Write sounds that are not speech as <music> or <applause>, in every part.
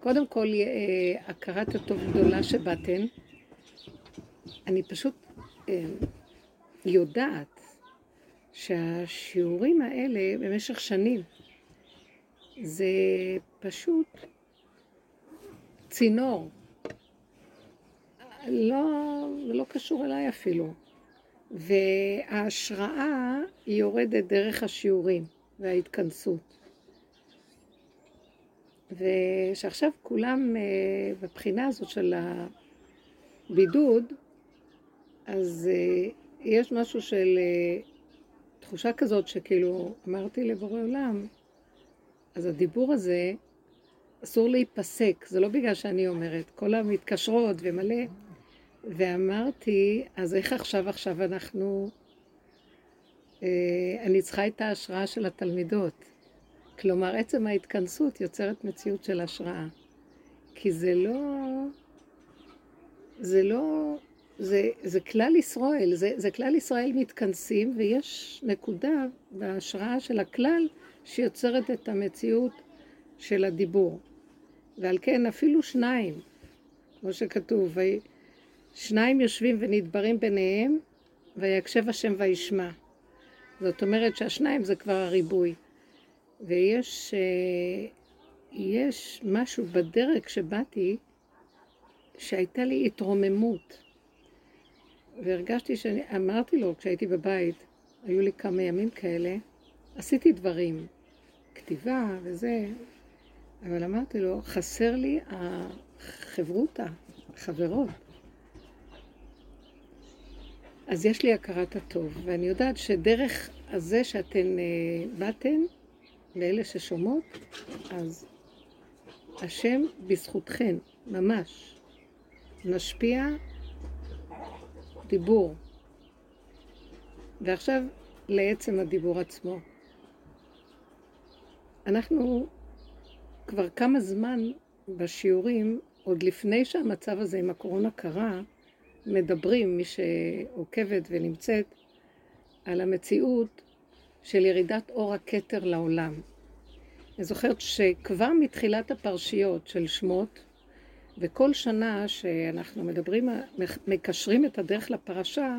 קודם כל, אה, הכרת הטוב גדולה שבאתן. אני פשוט אה, יודעת שהשיעורים האלה במשך שנים זה פשוט צינור. לא, לא קשור אליי אפילו. וההשראה יורדת דרך השיעורים וההתכנסות. ושעכשיו כולם אה, בבחינה הזאת של הבידוד, אז אה, יש משהו של אה, תחושה כזאת שכאילו אמרתי לבורא עולם, אז הדיבור הזה אסור להיפסק, זה לא בגלל שאני אומרת, כל המתקשרות ומלא, ואמרתי, אז איך עכשיו עכשיו אנחנו, אני צריכה את ההשראה של התלמידות. כלומר, עצם ההתכנסות יוצרת מציאות של השראה. כי זה לא... זה לא... זה, זה כלל ישראל, זה, זה כלל ישראל מתכנסים, ויש נקודה בהשראה של הכלל שיוצרת את המציאות של הדיבור. ועל כן אפילו שניים, כמו שכתוב, שניים יושבים ונדברים ביניהם, ויקשב השם וישמע. זאת אומרת שהשניים זה כבר הריבוי. ויש אה, יש משהו בדרך שבאתי, שהייתה לי התרוממות. והרגשתי שאני, אמרתי לו כשהייתי בבית, היו לי כמה ימים כאלה, עשיתי דברים, כתיבה וזה, אבל אמרתי לו, חסר לי החברותה, חברות. אז יש לי הכרת הטוב, ואני יודעת שדרך הזה שאתן אה, באתן, לאלה ששומעות, אז השם בזכותכן, ממש, משפיע דיבור. ועכשיו לעצם הדיבור עצמו. אנחנו כבר כמה זמן בשיעורים, עוד לפני שהמצב הזה עם הקורונה קרה, מדברים, מי שעוקבת ונמצאת, על המציאות של ירידת אור הכתר לעולם. אני זוכרת שכבר מתחילת הפרשיות של שמות, וכל שנה שאנחנו מדברים, מקשרים את הדרך לפרשה,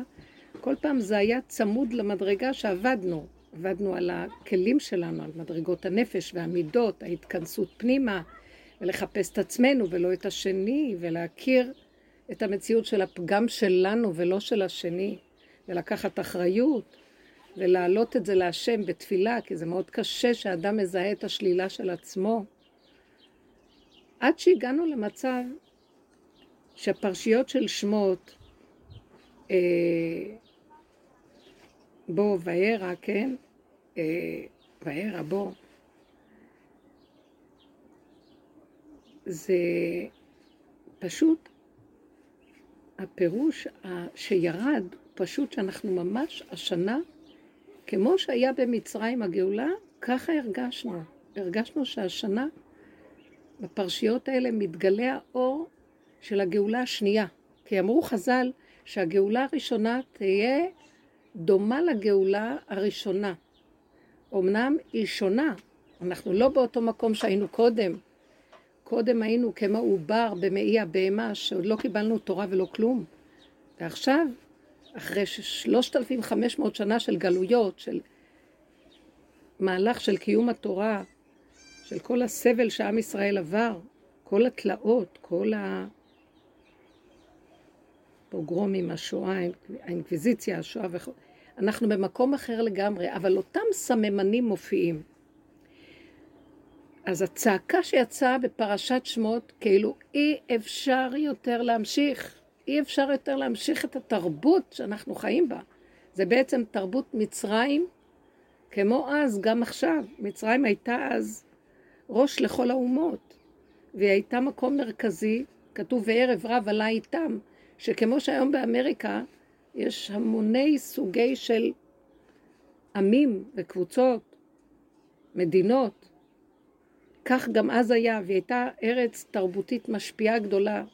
כל פעם זה היה צמוד למדרגה שעבדנו. עבדנו על הכלים שלנו, על מדרגות הנפש והמידות, ההתכנסות פנימה, ולחפש את עצמנו ולא את השני, ולהכיר את המציאות של הפגם שלנו ולא של השני, ולקחת אחריות, ולהעלות את זה להשם בתפילה, כי זה מאוד קשה שאדם מזהה את השלילה של עצמו. עד שהגענו למצב שהפרשיות של שמות, אה, בוא וירא, כן? אה, וירא בוא. זה פשוט הפירוש שירד, פשוט שאנחנו ממש השנה כמו שהיה במצרים הגאולה, ככה הרגשנו. הרגשנו שהשנה, בפרשיות האלה, מתגלה האור של הגאולה השנייה. כי אמרו חז"ל שהגאולה הראשונה תהיה דומה לגאולה הראשונה. אמנם היא שונה, אנחנו לא באותו מקום שהיינו קודם. קודם היינו כמו עובר במעי הבהמה, שעוד לא קיבלנו תורה ולא כלום. ועכשיו אחרי שלושת אלפים חמש מאות שנה של גלויות, של מהלך של קיום התורה, של כל הסבל שעם ישראל עבר, כל התלאות, כל הפוגרומים, השואה, האינקוויזיציה, השואה וכו', אנחנו במקום אחר לגמרי, אבל אותם סממנים מופיעים. אז הצעקה שיצאה בפרשת שמות, כאילו אי אפשר יותר להמשיך. אי אפשר יותר להמשיך את התרבות שאנחנו חיים בה. זה בעצם תרבות מצרים, כמו אז, גם עכשיו. מצרים הייתה אז ראש לכל האומות, והיא הייתה מקום מרכזי, כתוב וערב רב עלה איתם, שכמו שהיום באמריקה יש המוני סוגי של עמים וקבוצות, מדינות, כך גם אז היה, והיא הייתה ארץ תרבותית משפיעה גדולה,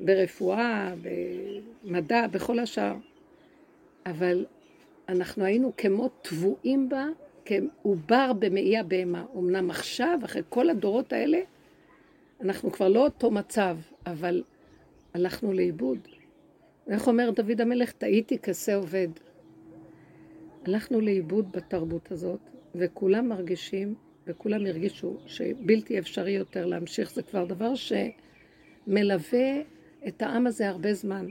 ברפואה, במדע, בכל השאר. אבל אנחנו היינו כמו טבועים בה, כעובר במעי הבהמה. אמנם עכשיו, אחרי כל הדורות האלה, אנחנו כבר לא אותו מצב, אבל הלכנו לאיבוד. איך אומר דוד המלך? טעיתי כשה עובד. הלכנו לאיבוד בתרבות הזאת, וכולם מרגישים, וכולם הרגישו שבלתי אפשרי יותר להמשיך, זה כבר דבר שמלווה את העם הזה הרבה זמן.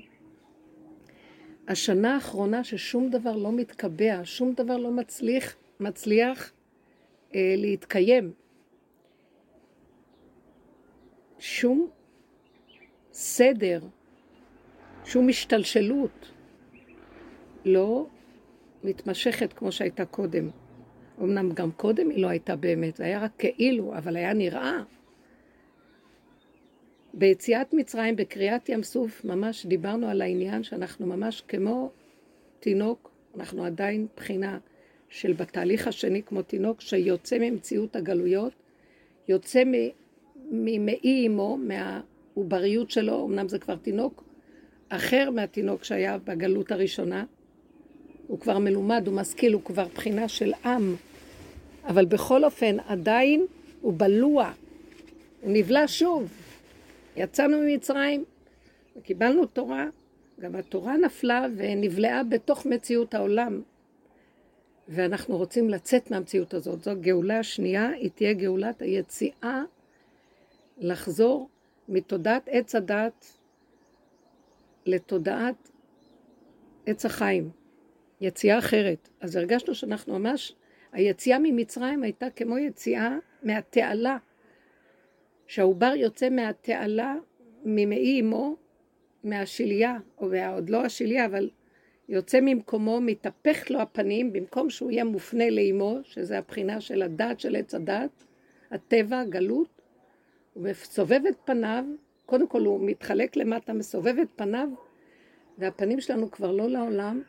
השנה האחרונה ששום דבר לא מתקבע, שום דבר לא מצליח, מצליח אה, להתקיים. שום סדר, שום השתלשלות לא מתמשכת כמו שהייתה קודם. אמנם גם קודם היא לא הייתה באמת, זה היה רק כאילו, אבל היה נראה. ביציאת מצרים, בקריאת ים סוף, ממש דיברנו על העניין שאנחנו ממש כמו תינוק, אנחנו עדיין בחינה של בתהליך השני כמו תינוק שיוצא ממציאות הגלויות, יוצא ממעי אמו, מהעובריות שלו, אמנם זה כבר תינוק אחר מהתינוק שהיה בגלות הראשונה, הוא כבר מלומד, הוא משכיל, הוא כבר בחינה של עם, אבל בכל אופן עדיין הוא בלוע, הוא נבלע שוב. יצאנו ממצרים וקיבלנו תורה, גם התורה נפלה ונבלעה בתוך מציאות העולם. ואנחנו רוצים לצאת מהמציאות הזאת. זו גאולה השנייה, היא תהיה גאולת היציאה, לחזור מתודעת עץ הדת לתודעת עץ החיים. יציאה אחרת. אז הרגשנו שאנחנו ממש, היציאה ממצרים הייתה כמו יציאה מהתעלה. שהעובר יוצא מהתעלה, ממעי אמו, מהשליה, או עוד לא השליה, אבל יוצא ממקומו, מתהפך לו הפנים, במקום שהוא יהיה מופנה לאמו, שזה הבחינה של הדת של עץ הדת, הטבע, הגלות, הוא מסובב את פניו, קודם כל הוא מתחלק למטה, מסובב את פניו, והפנים שלנו כבר לא לעולם.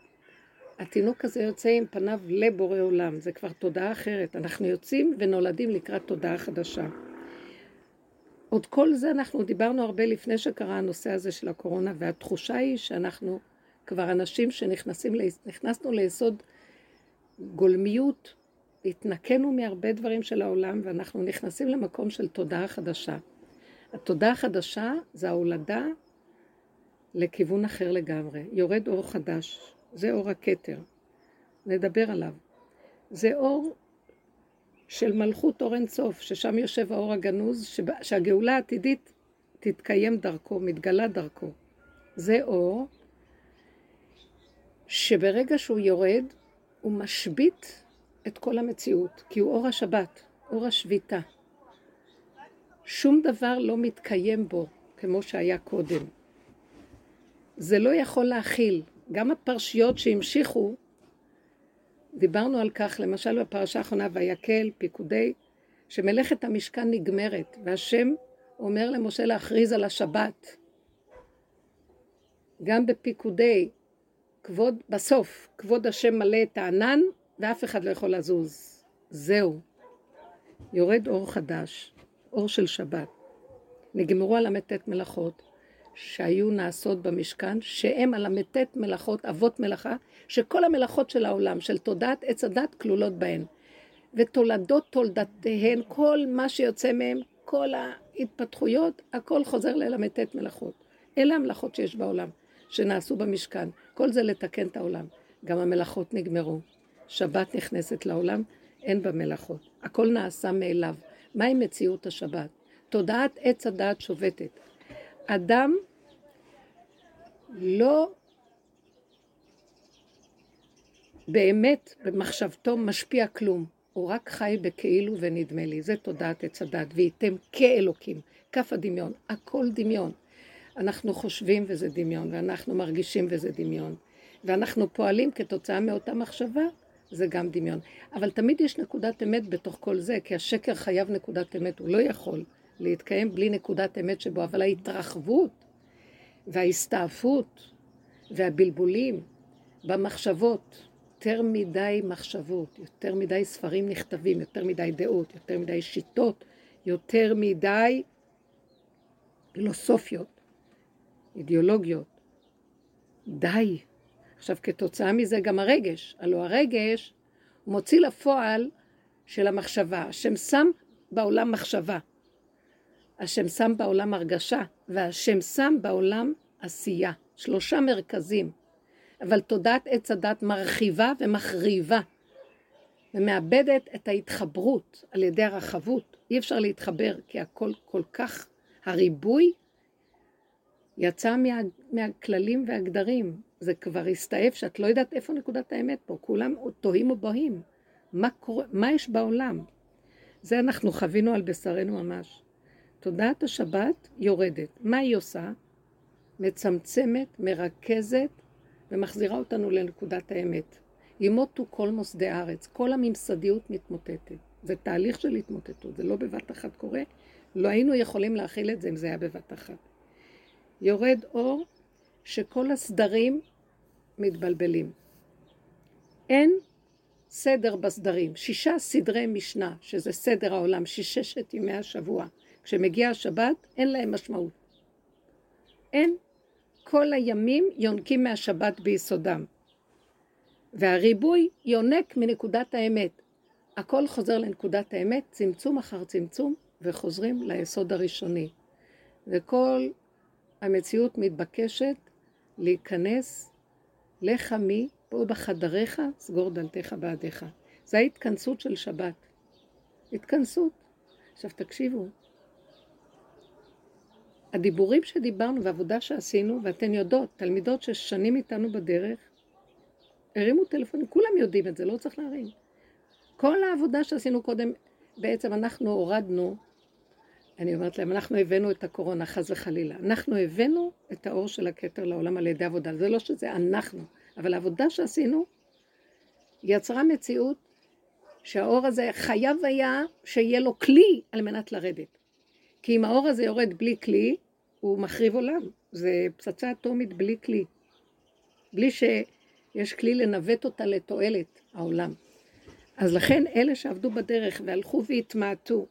התינוק הזה יוצא עם פניו לבורא עולם, זה כבר תודעה אחרת. אנחנו יוצאים ונולדים לקראת תודעה חדשה. עוד כל זה אנחנו דיברנו הרבה לפני שקרה הנושא הזה של הקורונה, והתחושה היא שאנחנו כבר אנשים שנכנסים, נכנסנו ליסוד גולמיות, התנקנו מהרבה דברים של העולם, ואנחנו נכנסים למקום של תודעה חדשה. התודעה החדשה זה ההולדה לכיוון אחר לגמרי. יורד אור חדש, זה אור הכתר. נדבר עליו. זה אור של מלכות אור אינסוף, ששם יושב האור הגנוז, שהגאולה העתידית תתקיים דרכו, מתגלה דרכו. זה אור שברגע שהוא יורד, הוא משבית את כל המציאות, כי הוא אור השבת, אור השביתה. שום דבר לא מתקיים בו כמו שהיה קודם. זה לא יכול להכיל. גם הפרשיות שהמשיכו, דיברנו על כך, למשל בפרשה האחרונה, ויקל, פיקודי, שמלאכת המשכן נגמרת, והשם אומר למשה להכריז על השבת. גם בפיקודי, כבוד, בסוף, כבוד השם מלא את הענן, ואף אחד לא יכול לזוז. זהו. יורד אור חדש, אור של שבת. נגמרו על המתת מלאכות, שהיו נעשות במשכן, שהם על המתת מלאכות, אבות מלאכה, שכל המלאכות של העולם, של תודעת עץ הדת, כלולות בהן. ותולדות תולדתיהן, כל מה שיוצא מהם, כל ההתפתחויות, הכל חוזר ללמתת מלאכות. אלה המלאכות שיש בעולם, שנעשו במשכן. כל זה לתקן את העולם. גם המלאכות נגמרו. שבת נכנסת לעולם, אין בה מלאכות. הכל נעשה מאליו. מהי מציאות השבת? תודעת עץ הדעת שובתת. אדם לא באמת במחשבתו משפיע כלום, הוא רק חי בכאילו ונדמה לי, זה תודעת עץ הדת, וייתם כאלוקים, כף הדמיון, הכל דמיון. אנחנו חושבים וזה דמיון, ואנחנו מרגישים וזה דמיון, ואנחנו פועלים כתוצאה מאותה מחשבה, זה גם דמיון. אבל תמיד יש נקודת אמת בתוך כל זה, כי השקר חייב נקודת אמת, הוא לא יכול להתקיים בלי נקודת אמת שבו, אבל ההתרחבות וההסתעפות והבלבולים במחשבות, יותר מדי מחשבות, יותר מדי ספרים נכתבים, יותר מדי דעות, יותר מדי שיטות, יותר מדי פילוסופיות, אידיאולוגיות. די. עכשיו, כתוצאה מזה גם הרגש. הלוא הרגש מוציא לפועל של המחשבה. השם שם בעולם מחשבה. השם שם בעולם הרגשה, והשם שם בעולם עשייה. שלושה מרכזים. אבל תודעת עץ הדת מרחיבה ומחריבה, ומאבדת את ההתחברות על ידי הרחבות. אי אפשר להתחבר, כי הכל כל כך, הריבוי יצא מה, מהכללים והגדרים. זה כבר הסתעף שאת לא יודעת איפה נקודת האמת פה. כולם תוהים ובוהים. מה, קורה, מה יש בעולם? זה אנחנו חווינו על בשרנו ממש. תודעת השבת יורדת. מה היא עושה? מצמצמת, מרכזת ומחזירה אותנו לנקודת האמת. ימותו כל מוסדי הארץ, כל הממסדיות מתמוטטת. זה תהליך של התמוטטות, זה לא בבת אחת קורה. לא היינו יכולים להכיל את זה אם זה היה בבת אחת. יורד אור שכל הסדרים מתבלבלים. אין סדר בסדרים. שישה סדרי משנה, שזה סדר העולם, ששת ימי השבוע. כשמגיע השבת, אין להם משמעות. אין. כל הימים יונקים מהשבת ביסודם. והריבוי יונק מנקודת האמת. הכל חוזר לנקודת האמת, צמצום אחר צמצום, וחוזרים ליסוד הראשוני. וכל המציאות מתבקשת להיכנס לך מי, פה בחדריך, סגור דלתך בעדיך. זו ההתכנסות של שבת. התכנסות. עכשיו תקשיבו, הדיבורים שדיברנו והעבודה שעשינו, ואתן יודעות, תלמידות ששנים איתנו בדרך, הרימו טלפונים, כולם יודעים את זה, לא צריך להרים. כל העבודה שעשינו קודם, בעצם אנחנו הורדנו, אני אומרת להם, אנחנו הבאנו את הקורונה, חס וחלילה. אנחנו הבאנו את האור של הכתר לעולם על ידי עבודה. זה לא שזה אנחנו, אבל העבודה שעשינו יצרה מציאות שהאור הזה חייב היה שיהיה לו כלי על מנת לרדת. כי אם האור הזה יורד בלי כלי, הוא מחריב עולם. זה פצצה אטומית בלי כלי. בלי שיש כלי לנווט אותה לתועלת העולם. אז לכן אלה שעבדו בדרך והלכו והתמעטו,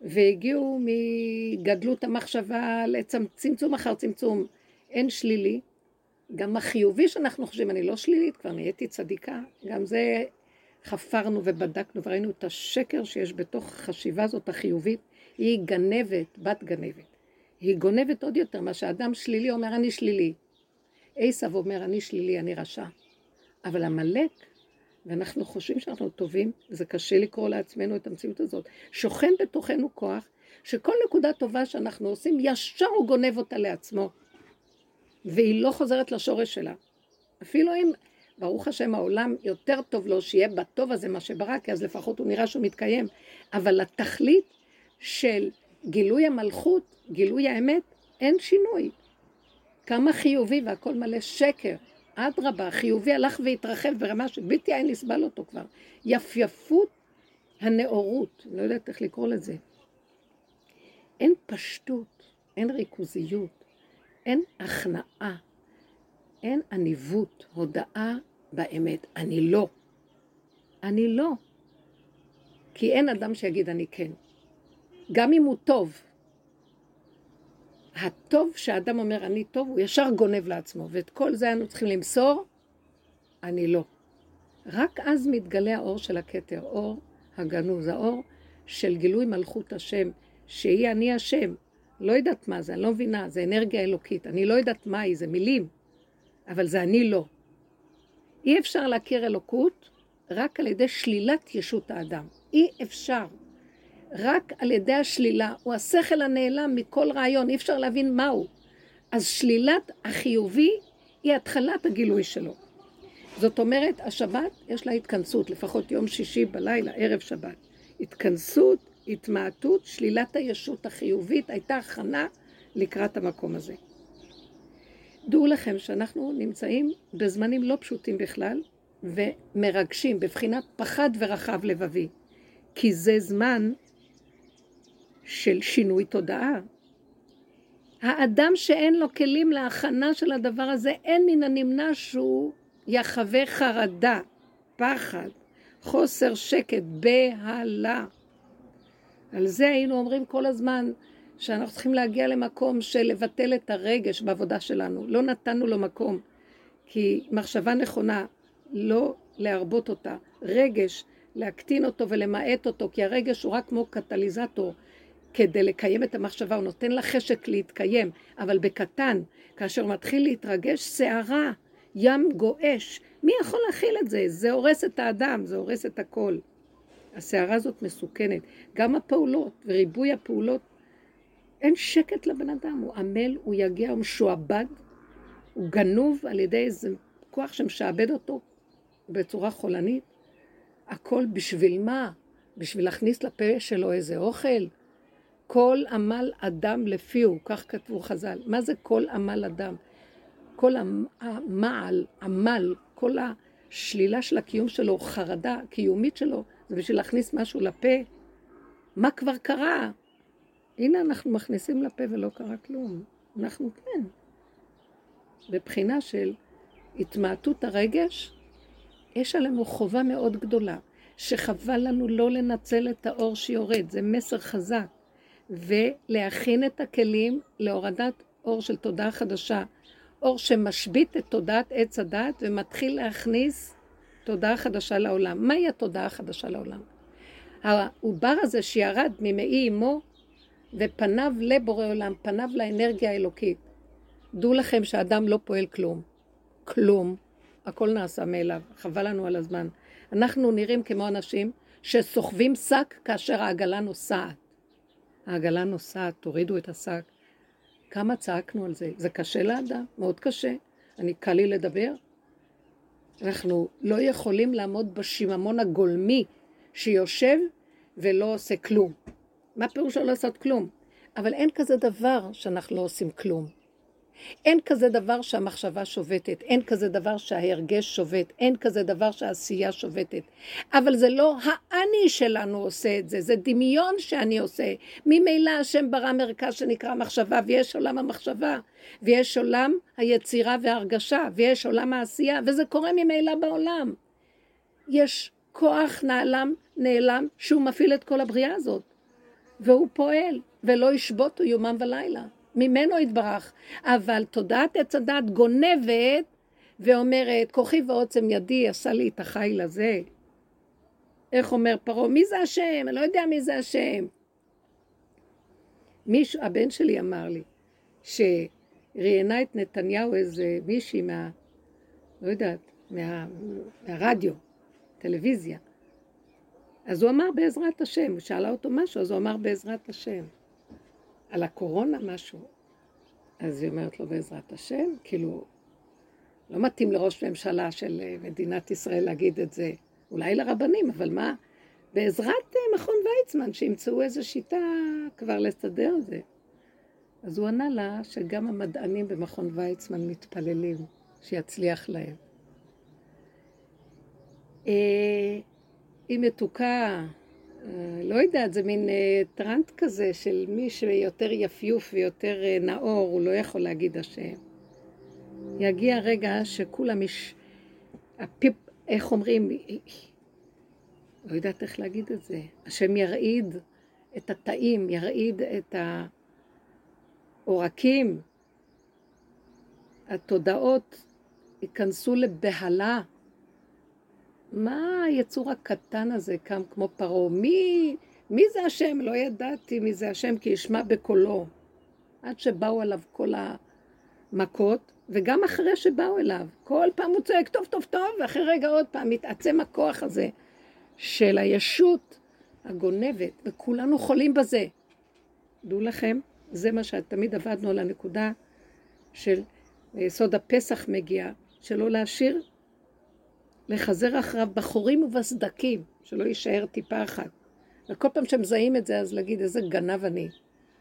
והגיעו מגדלות המחשבה לצמצום אחר צמצום, אין שלילי. גם החיובי שאנחנו חושבים, אני לא שלילית, כבר נהייתי צדיקה, גם זה חפרנו ובדקנו וראינו את השקר שיש בתוך החשיבה הזאת החיובית, היא גנבת, בת גנבת. היא גונבת עוד יותר, מה שאדם שלילי אומר אני שלילי. עשב אומר אני שלילי, אני רשע. אבל עמלק, ואנחנו חושבים שאנחנו טובים, זה קשה לקרוא לעצמנו את המציאות הזאת, שוכן בתוכנו כוח, שכל נקודה טובה שאנחנו עושים, ישר הוא גונב אותה לעצמו. והיא לא חוזרת לשורש שלה. אפילו אם, ברוך השם, העולם יותר טוב לו שיהיה בטוב הזה מה שברא, כי אז לפחות הוא נראה שהוא מתקיים. אבל התכלית של גילוי המלכות, גילוי האמת, אין שינוי. כמה חיובי והכל מלא שקר. אדרבה, החיובי הלך והתרחב ברמה שבלתי אין לסבל אותו כבר. יפייפות הנאורות, לא יודעת איך לקרוא לזה. אין פשטות, אין ריכוזיות, אין הכנעה, אין עניבות, הודאה באמת. אני לא. אני לא. כי אין אדם שיגיד אני כן. גם אם הוא טוב. הטוב שהאדם אומר אני טוב, הוא ישר גונב לעצמו, ואת כל זה אנו צריכים למסור, אני לא. רק אז מתגלה האור של הכתר, אור הגנוז, האור של גילוי מלכות השם, שהיא אני השם. לא יודעת מה זה, אני לא מבינה, זה אנרגיה אלוקית, אני לא יודעת מה היא, זה מילים, אבל זה אני לא. אי אפשר להכיר אלוקות רק על ידי שלילת ישות האדם. אי אפשר. רק על ידי השלילה, הוא השכל הנעלם מכל רעיון, אי אפשר להבין מהו. אז שלילת החיובי היא התחלת הגילוי שלו. זאת אומרת, השבת יש לה התכנסות, לפחות יום שישי בלילה, ערב שבת. התכנסות, התמעטות, שלילת הישות החיובית, הייתה הכנה לקראת המקום הזה. דעו לכם שאנחנו נמצאים בזמנים לא פשוטים בכלל, ומרגשים, בבחינת פחד ורחב לבבי. כי זה זמן של שינוי תודעה. האדם שאין לו כלים להכנה של הדבר הזה, אין מן הנמנע שהוא יחווה חרדה, פחד, חוסר שקט, בהלה. על זה היינו אומרים כל הזמן שאנחנו צריכים להגיע למקום של לבטל את הרגש בעבודה שלנו. לא נתנו לו מקום, כי מחשבה נכונה, לא להרבות אותה. רגש, להקטין אותו ולמעט אותו, כי הרגש הוא רק כמו קטליזטור. כדי לקיים את המחשבה, הוא נותן לה חשק להתקיים, אבל בקטן, כאשר מתחיל להתרגש, סערה, ים גועש. מי יכול להכיל את זה? זה הורס את האדם, זה הורס את הכל. הסערה הזאת מסוכנת. גם הפעולות וריבוי הפעולות, אין שקט לבן אדם, הוא עמל, הוא יגיע, הוא משועבד, הוא גנוב על ידי איזה כוח שמשעבד אותו בצורה חולנית. הכל בשביל מה? בשביל להכניס לפה שלו איזה אוכל? כל עמל אדם לפיהו, כך כתבו חז"ל. מה זה כל עמל אדם? כל המעל, עמל, כל השלילה של הקיום שלו, חרדה קיומית שלו, זה בשביל להכניס משהו לפה. מה כבר קרה? הנה אנחנו מכניסים לפה ולא קרה כלום. אנחנו כן. בבחינה של התמעטות הרגש, יש עלינו חובה מאוד גדולה, שחבל לנו לא לנצל את האור שיורד, זה מסר חזק, ולהכין את הכלים להורדת אור של תודעה חדשה, אור שמשבית את תודעת עץ הדת ומתחיל להכניס תודעה חדשה לעולם. מהי התודעה החדשה לעולם? העובר הזה שירד ממעי אמו ופניו לבורא עולם, פניו לאנרגיה האלוקית. דעו לכם שאדם לא פועל כלום. כלום. הכל נעשה מאליו, חבל לנו על הזמן. אנחנו נראים כמו אנשים שסוחבים שק כאשר העגלה נוסעת. העגלה נוסעת, תורידו את השק. כמה צעקנו על זה. זה קשה לאדם, מאוד קשה. אני, קל לי לדבר. אנחנו לא יכולים לעמוד בשיממון הגולמי שיושב ולא עושה כלום. מה פירוש לא לעשות כלום? אבל אין כזה דבר שאנחנו לא עושים כלום. אין כזה דבר שהמחשבה שובתת, אין כזה דבר שההרגש שובת, אין כזה דבר שהעשייה שובתת. אבל זה לא האני שלנו עושה את זה, זה דמיון שאני עושה. ממילא השם ברא מרכז שנקרא מחשבה, ויש עולם המחשבה, ויש עולם היצירה וההרגשה, ויש עולם העשייה, וזה קורה ממילא בעולם. יש כוח נעלם, נעלם, שהוא מפעיל את כל הבריאה הזאת, והוא פועל, ולא ישבותו יומם ולילה. ממנו יתברך. אבל תודעת עץ הדת גונבת ואומרת, כוחי ועוצם ידי עשה לי את החיל הזה. איך אומר פרעה? מי זה השם? אני לא יודע מי זה השם. מישהו, הבן שלי אמר לי, שראיינה את נתניהו איזה מישהי מה... לא יודעת, מה, מהרדיו, טלוויזיה. אז הוא אמר בעזרת השם, הוא שאלה אותו משהו, אז הוא אמר בעזרת השם. על הקורונה משהו. אז היא אומרת לו בעזרת השם, כאילו, לא מתאים לראש ממשלה של אה, מדינת ישראל להגיד את זה, אולי לרבנים, אבל מה, בעזרת אה, מכון ויצמן, שימצאו איזו שיטה כבר לסדר את זה. אז הוא ענה לה שגם המדענים במכון ויצמן מתפללים שיצליח להם. אה, היא מתוקה, לא יודעת, זה מין אה, טרנט כזה של מי שיותר יפיוף ויותר אה, נאור, הוא לא יכול להגיד השם. יגיע רגע שכולם יש... הפיפ, איך אומרים? לא יודעת איך להגיד את זה. השם ירעיד את התאים, ירעיד את העורקים. התודעות ייכנסו לבהלה. מה היצור הקטן הזה קם כמו פרעה? מי, מי זה השם? לא ידעתי מי זה השם, כי ישמע בקולו. עד שבאו עליו כל המכות, וגם אחרי שבאו אליו. כל פעם הוא צועק טוב טוב טוב, ואחרי רגע עוד פעם מתעצם הכוח הזה של הישות הגונבת, וכולנו חולים בזה. דעו לכם, זה מה שתמיד עבדנו על הנקודה של סוד הפסח מגיע, שלא להשאיר לחזר אחריו בחורים ובסדקים, שלא יישאר טיפה אחת. וכל פעם שמזהים את זה, אז להגיד, איזה גנב אני,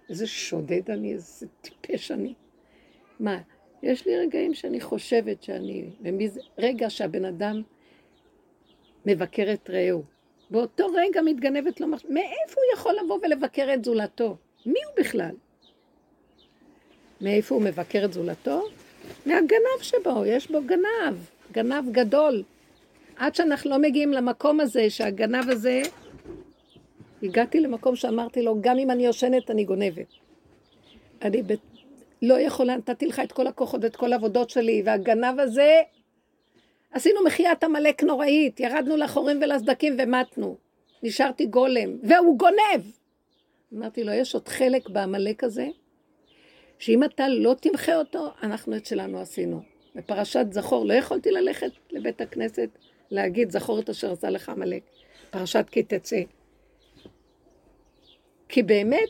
איזה שודד אני, איזה טיפש אני. מה, יש לי רגעים שאני חושבת שאני, ומזה, רגע שהבן אדם מבקר את רעהו. באותו רגע מתגנבת לו מחשבה, מאיפה הוא יכול לבוא ולבקר את זולתו? מי הוא בכלל? מאיפה הוא מבקר את זולתו? מהגנב שבו, יש בו גנב, גנב גדול. עד שאנחנו לא מגיעים למקום הזה, שהגנב הזה, הגעתי למקום שאמרתי לו, גם אם אני יושנת, אני גונבת. אני ב... לא יכולה, נתתי לך את כל הכוחות ואת כל העבודות שלי, והגנב הזה, עשינו מחיית עמלק נוראית, ירדנו לחורים ולסדקים ומתנו. נשארתי גולם, והוא גונב. אמרתי לו, יש עוד חלק בעמלק הזה, שאם אתה לא תמחה אותו, אנחנו את שלנו עשינו. בפרשת זכור לא יכולתי ללכת לבית הכנסת להגיד, זכור את אשר עשה לך עמלק. פרשת כי תצא. כי באמת,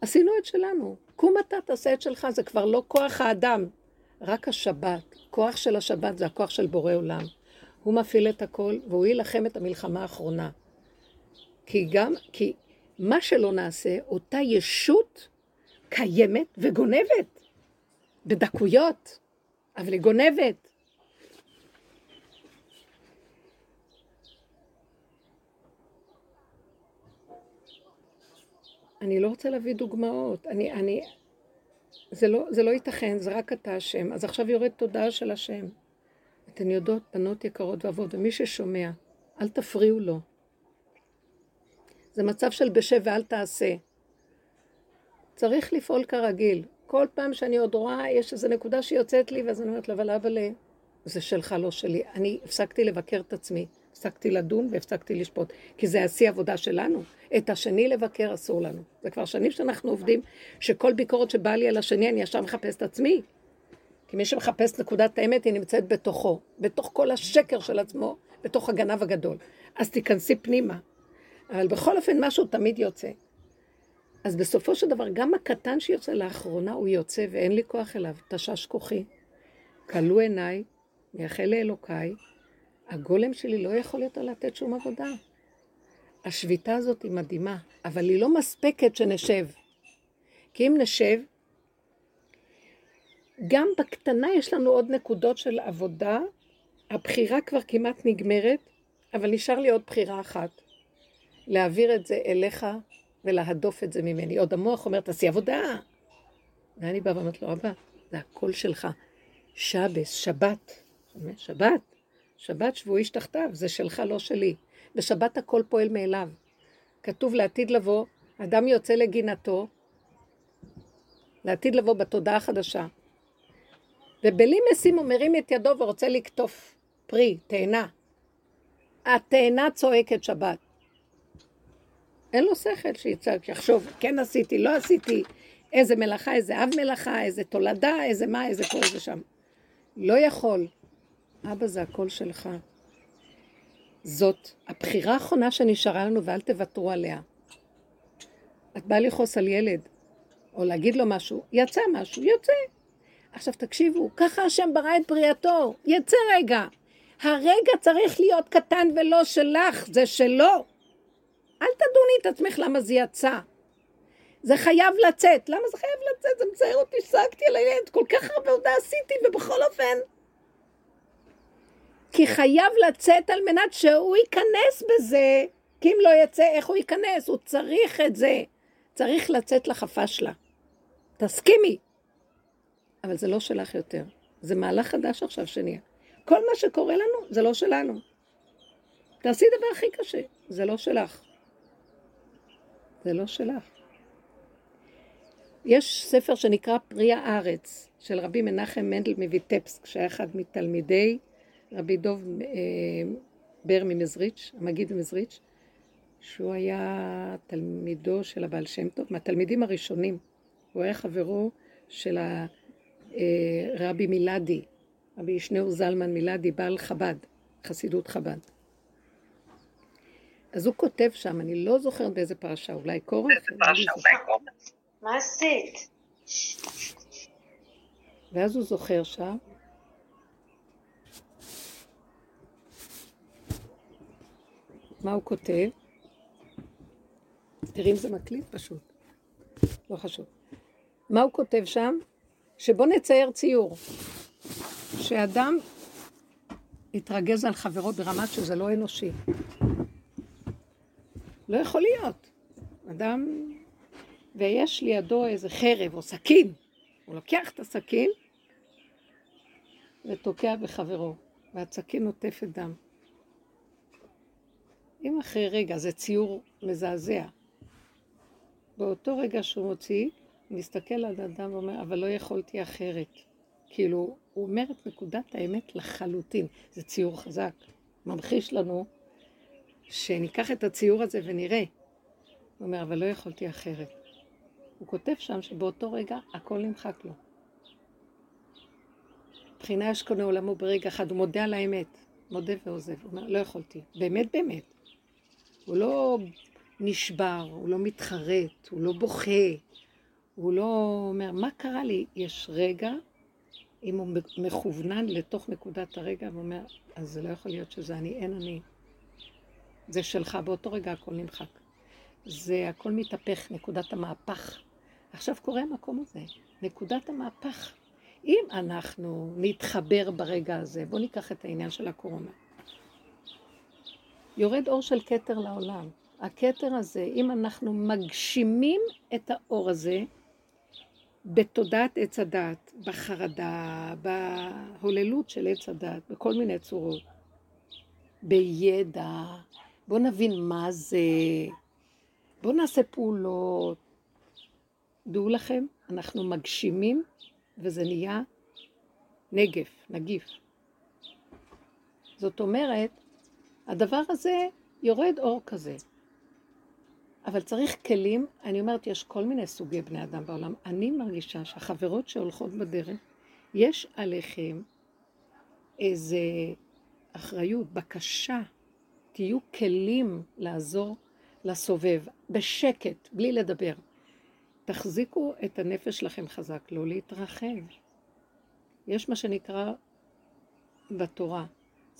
עשינו את שלנו. קום אתה תעשה את שלך, זה כבר לא כוח האדם, רק השבת. כוח של השבת זה הכוח של בורא עולם. הוא מפעיל את הכל, והוא יילחם את המלחמה האחרונה. כי גם, כי מה שלא נעשה, אותה ישות קיימת וגונבת, בדקויות, אבל היא גונבת. אני לא רוצה להביא דוגמאות. אני, אני, זה לא, זה לא ייתכן, זה רק אתה השם. אז עכשיו יורד תודעה של השם. אתן יודעות, בנות יקרות ואבות, ומי ששומע, אל תפריעו לו. זה מצב של בשב ואל תעשה. צריך לפעול כרגיל. כל פעם שאני עוד רואה, יש איזו נקודה שיוצאת לי, ואז אני אומרת לה, אבל אבל זה שלך, לא שלי. אני הפסקתי לבקר את עצמי. הפסקתי לדון והפסקתי לשפוט, כי זה השיא עבודה שלנו. את השני לבקר אסור לנו. זה כבר שנים שאנחנו עובדים, שכל ביקורת שבאה לי על השני, אני ישר מחפש את עצמי. כי מי שמחפש נקודת האמת, היא נמצאת בתוכו, בתוך כל השקר של עצמו, בתוך הגנב הגדול. אז תיכנסי פנימה. אבל בכל אופן, משהו תמיד יוצא. אז בסופו של דבר, גם הקטן שיוצא לאחרונה, הוא יוצא ואין לי כוח אליו. תשש כוחי, כלו עיניי, מייחל לאלוקיי, הגולם שלי לא יכול יותר לתת שום עבודה. השביתה הזאת היא מדהימה, אבל היא לא מספקת שנשב. כי אם נשב, גם בקטנה יש לנו עוד נקודות של עבודה, הבחירה כבר כמעט נגמרת, אבל נשאר לי עוד בחירה אחת, להעביר את זה אליך ולהדוף את זה ממני. עוד המוח אומר, תעשי עבודה. ואני באה ואומרת לו, אבא, זה הכל שלך. שבס, שבת, שבת, שבת שבו איש תחתיו, זה שלך, לא שלי. בשבת הכל פועל מאליו. כתוב לעתיד לבוא, אדם יוצא לגינתו, לעתיד לבוא בתודעה החדשה. ובלי משים הוא מרים את ידו ורוצה לקטוף פרי, תאנה. התאנה צועקת שבת. אין לו שכל שיצעק, שיחשוב, כן עשיתי, לא עשיתי, איזה מלאכה, איזה אב מלאכה, איזה תולדה, איזה מה, איזה פה, איזה שם. לא יכול. אבא זה הכל שלך. זאת הבחירה האחרונה שנשארה לנו ואל תוותרו עליה. את באה לכעוס על ילד, או להגיד לו משהו, יצא משהו, יוצא. עכשיו תקשיבו, ככה השם ברא את בריאתו, יצא רגע. הרגע צריך להיות קטן ולא שלך, זה שלו. אל תדוני את עצמך למה זה יצא. זה חייב לצאת. למה זה חייב לצאת? זה מצער אותי, שגתי על הילד, כל כך הרבה עבודה עשיתי, ובכל אופן... כי חייב לצאת על מנת שהוא ייכנס בזה, כי אם לא יצא, איך הוא ייכנס? הוא צריך את זה. צריך לצאת לחפה שלה. תסכימי. אבל זה לא שלך יותר. זה מהלך חדש עכשיו שנהיה. כל מה שקורה לנו, זה לא שלנו. תעשי דבר הכי קשה, זה לא שלך. זה לא שלך. יש ספר שנקרא פרי הארץ, של רבי מנחם מנדל מויטפסק, שהיה אחד מתלמידי רבי דוב אה, בר ממזריץ', המגיד ממזריץ', שהוא היה תלמידו של הבעל שם טוב, מהתלמידים הראשונים. הוא היה חברו של הרבי אה, מילדי, רבי ישנאו זלמן מילדי, בעל חב"ד, חסידות חב"ד. אז הוא כותב שם, אני לא זוכרת באיזה פרשה, אולי קורח? מה עשית? ואז הוא זוכר שם, מה הוא כותב? תראי אם זה מקליט פשוט. לא חשוב. מה הוא כותב שם? שבוא נצייר ציור. שאדם יתרגז על חברו ברמה שזה לא אנושי. לא יכול להיות. אדם, ויש לידו איזה חרב או סכין. הוא לוקח את הסכין ותוקע בחברו, והסכין נוטפת דם. אם אחרי רגע זה ציור מזעזע, באותו רגע שהוא מוציא, מסתכל על האדם ואומר, אבל לא יכולתי אחרת. כאילו, הוא אומר את נקודת האמת לחלוטין. זה ציור חזק, ממחיש לנו שניקח את הציור הזה ונראה הוא אומר, אבל לא יכולתי אחרת. הוא כותב שם שבאותו רגע הכל נמחק לו. מבחינה יש קונה עולמו ברגע אחד, הוא מודה על האמת, מודה ועוזב. הוא אומר, לא יכולתי. באמת באמת. הוא לא נשבר, הוא לא מתחרט, הוא לא בוכה, הוא לא אומר, מה קרה לי? יש רגע, אם הוא מכוונן לתוך נקודת הרגע, הוא אומר, אז זה לא יכול להיות שזה אני, אין אני. זה שלך, באותו רגע הכל נמחק. זה הכל מתהפך, נקודת המהפך. עכשיו קורה המקום הזה, נקודת המהפך. אם אנחנו נתחבר ברגע הזה, בואו ניקח את העניין של הקורונה. יורד אור של כתר לעולם. הכתר הזה, אם אנחנו מגשימים את האור הזה בתודעת עץ הדת, בחרדה, בהוללות של עץ הדת, בכל מיני צורות, בידע, בואו נבין מה זה, בואו נעשה פעולות. דעו לכם, אנחנו מגשימים וזה נהיה נגף, נגיף. זאת אומרת, הדבר הזה יורד אור כזה. אבל צריך כלים, אני אומרת, יש כל מיני סוגי בני אדם בעולם. אני מרגישה שהחברות שהולכות בדרך, יש עליכם איזה אחריות, בקשה, תהיו כלים לעזור לסובב, בשקט, בלי לדבר. תחזיקו את הנפש שלכם חזק, לא להתרחב. יש מה שנקרא בתורה,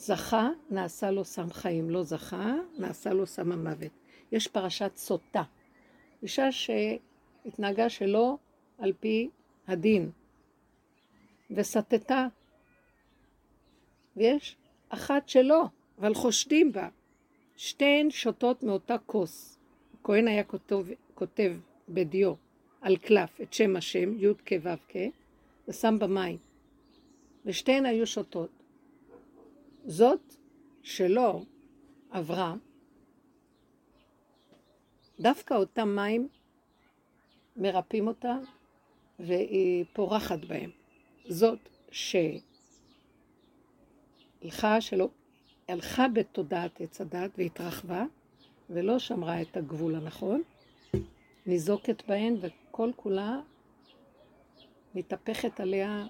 זכה, נעשה לו סם חיים, לא זכה, נעשה לו סם המוות. יש פרשת סוטה, אישה שהתנהגה שלא על פי הדין, וסטתה, ויש אחת שלא, אבל חושדים בה. שתיהן שותות מאותה כוס. הכהן היה כותב, כותב בדיו על קלף את שם השם, י' כ' ו' כ', ושם במים. ושתיהן היו שותות. זאת שלא עברה, דווקא אותם מים מרפאים אותה והיא פורחת בהם. זאת שהלכה שלא, הלכה בתודעת עץ הדת והתרחבה ולא שמרה את הגבול הנכון, ניזוקת בהן וכל כולה מתהפכת עליה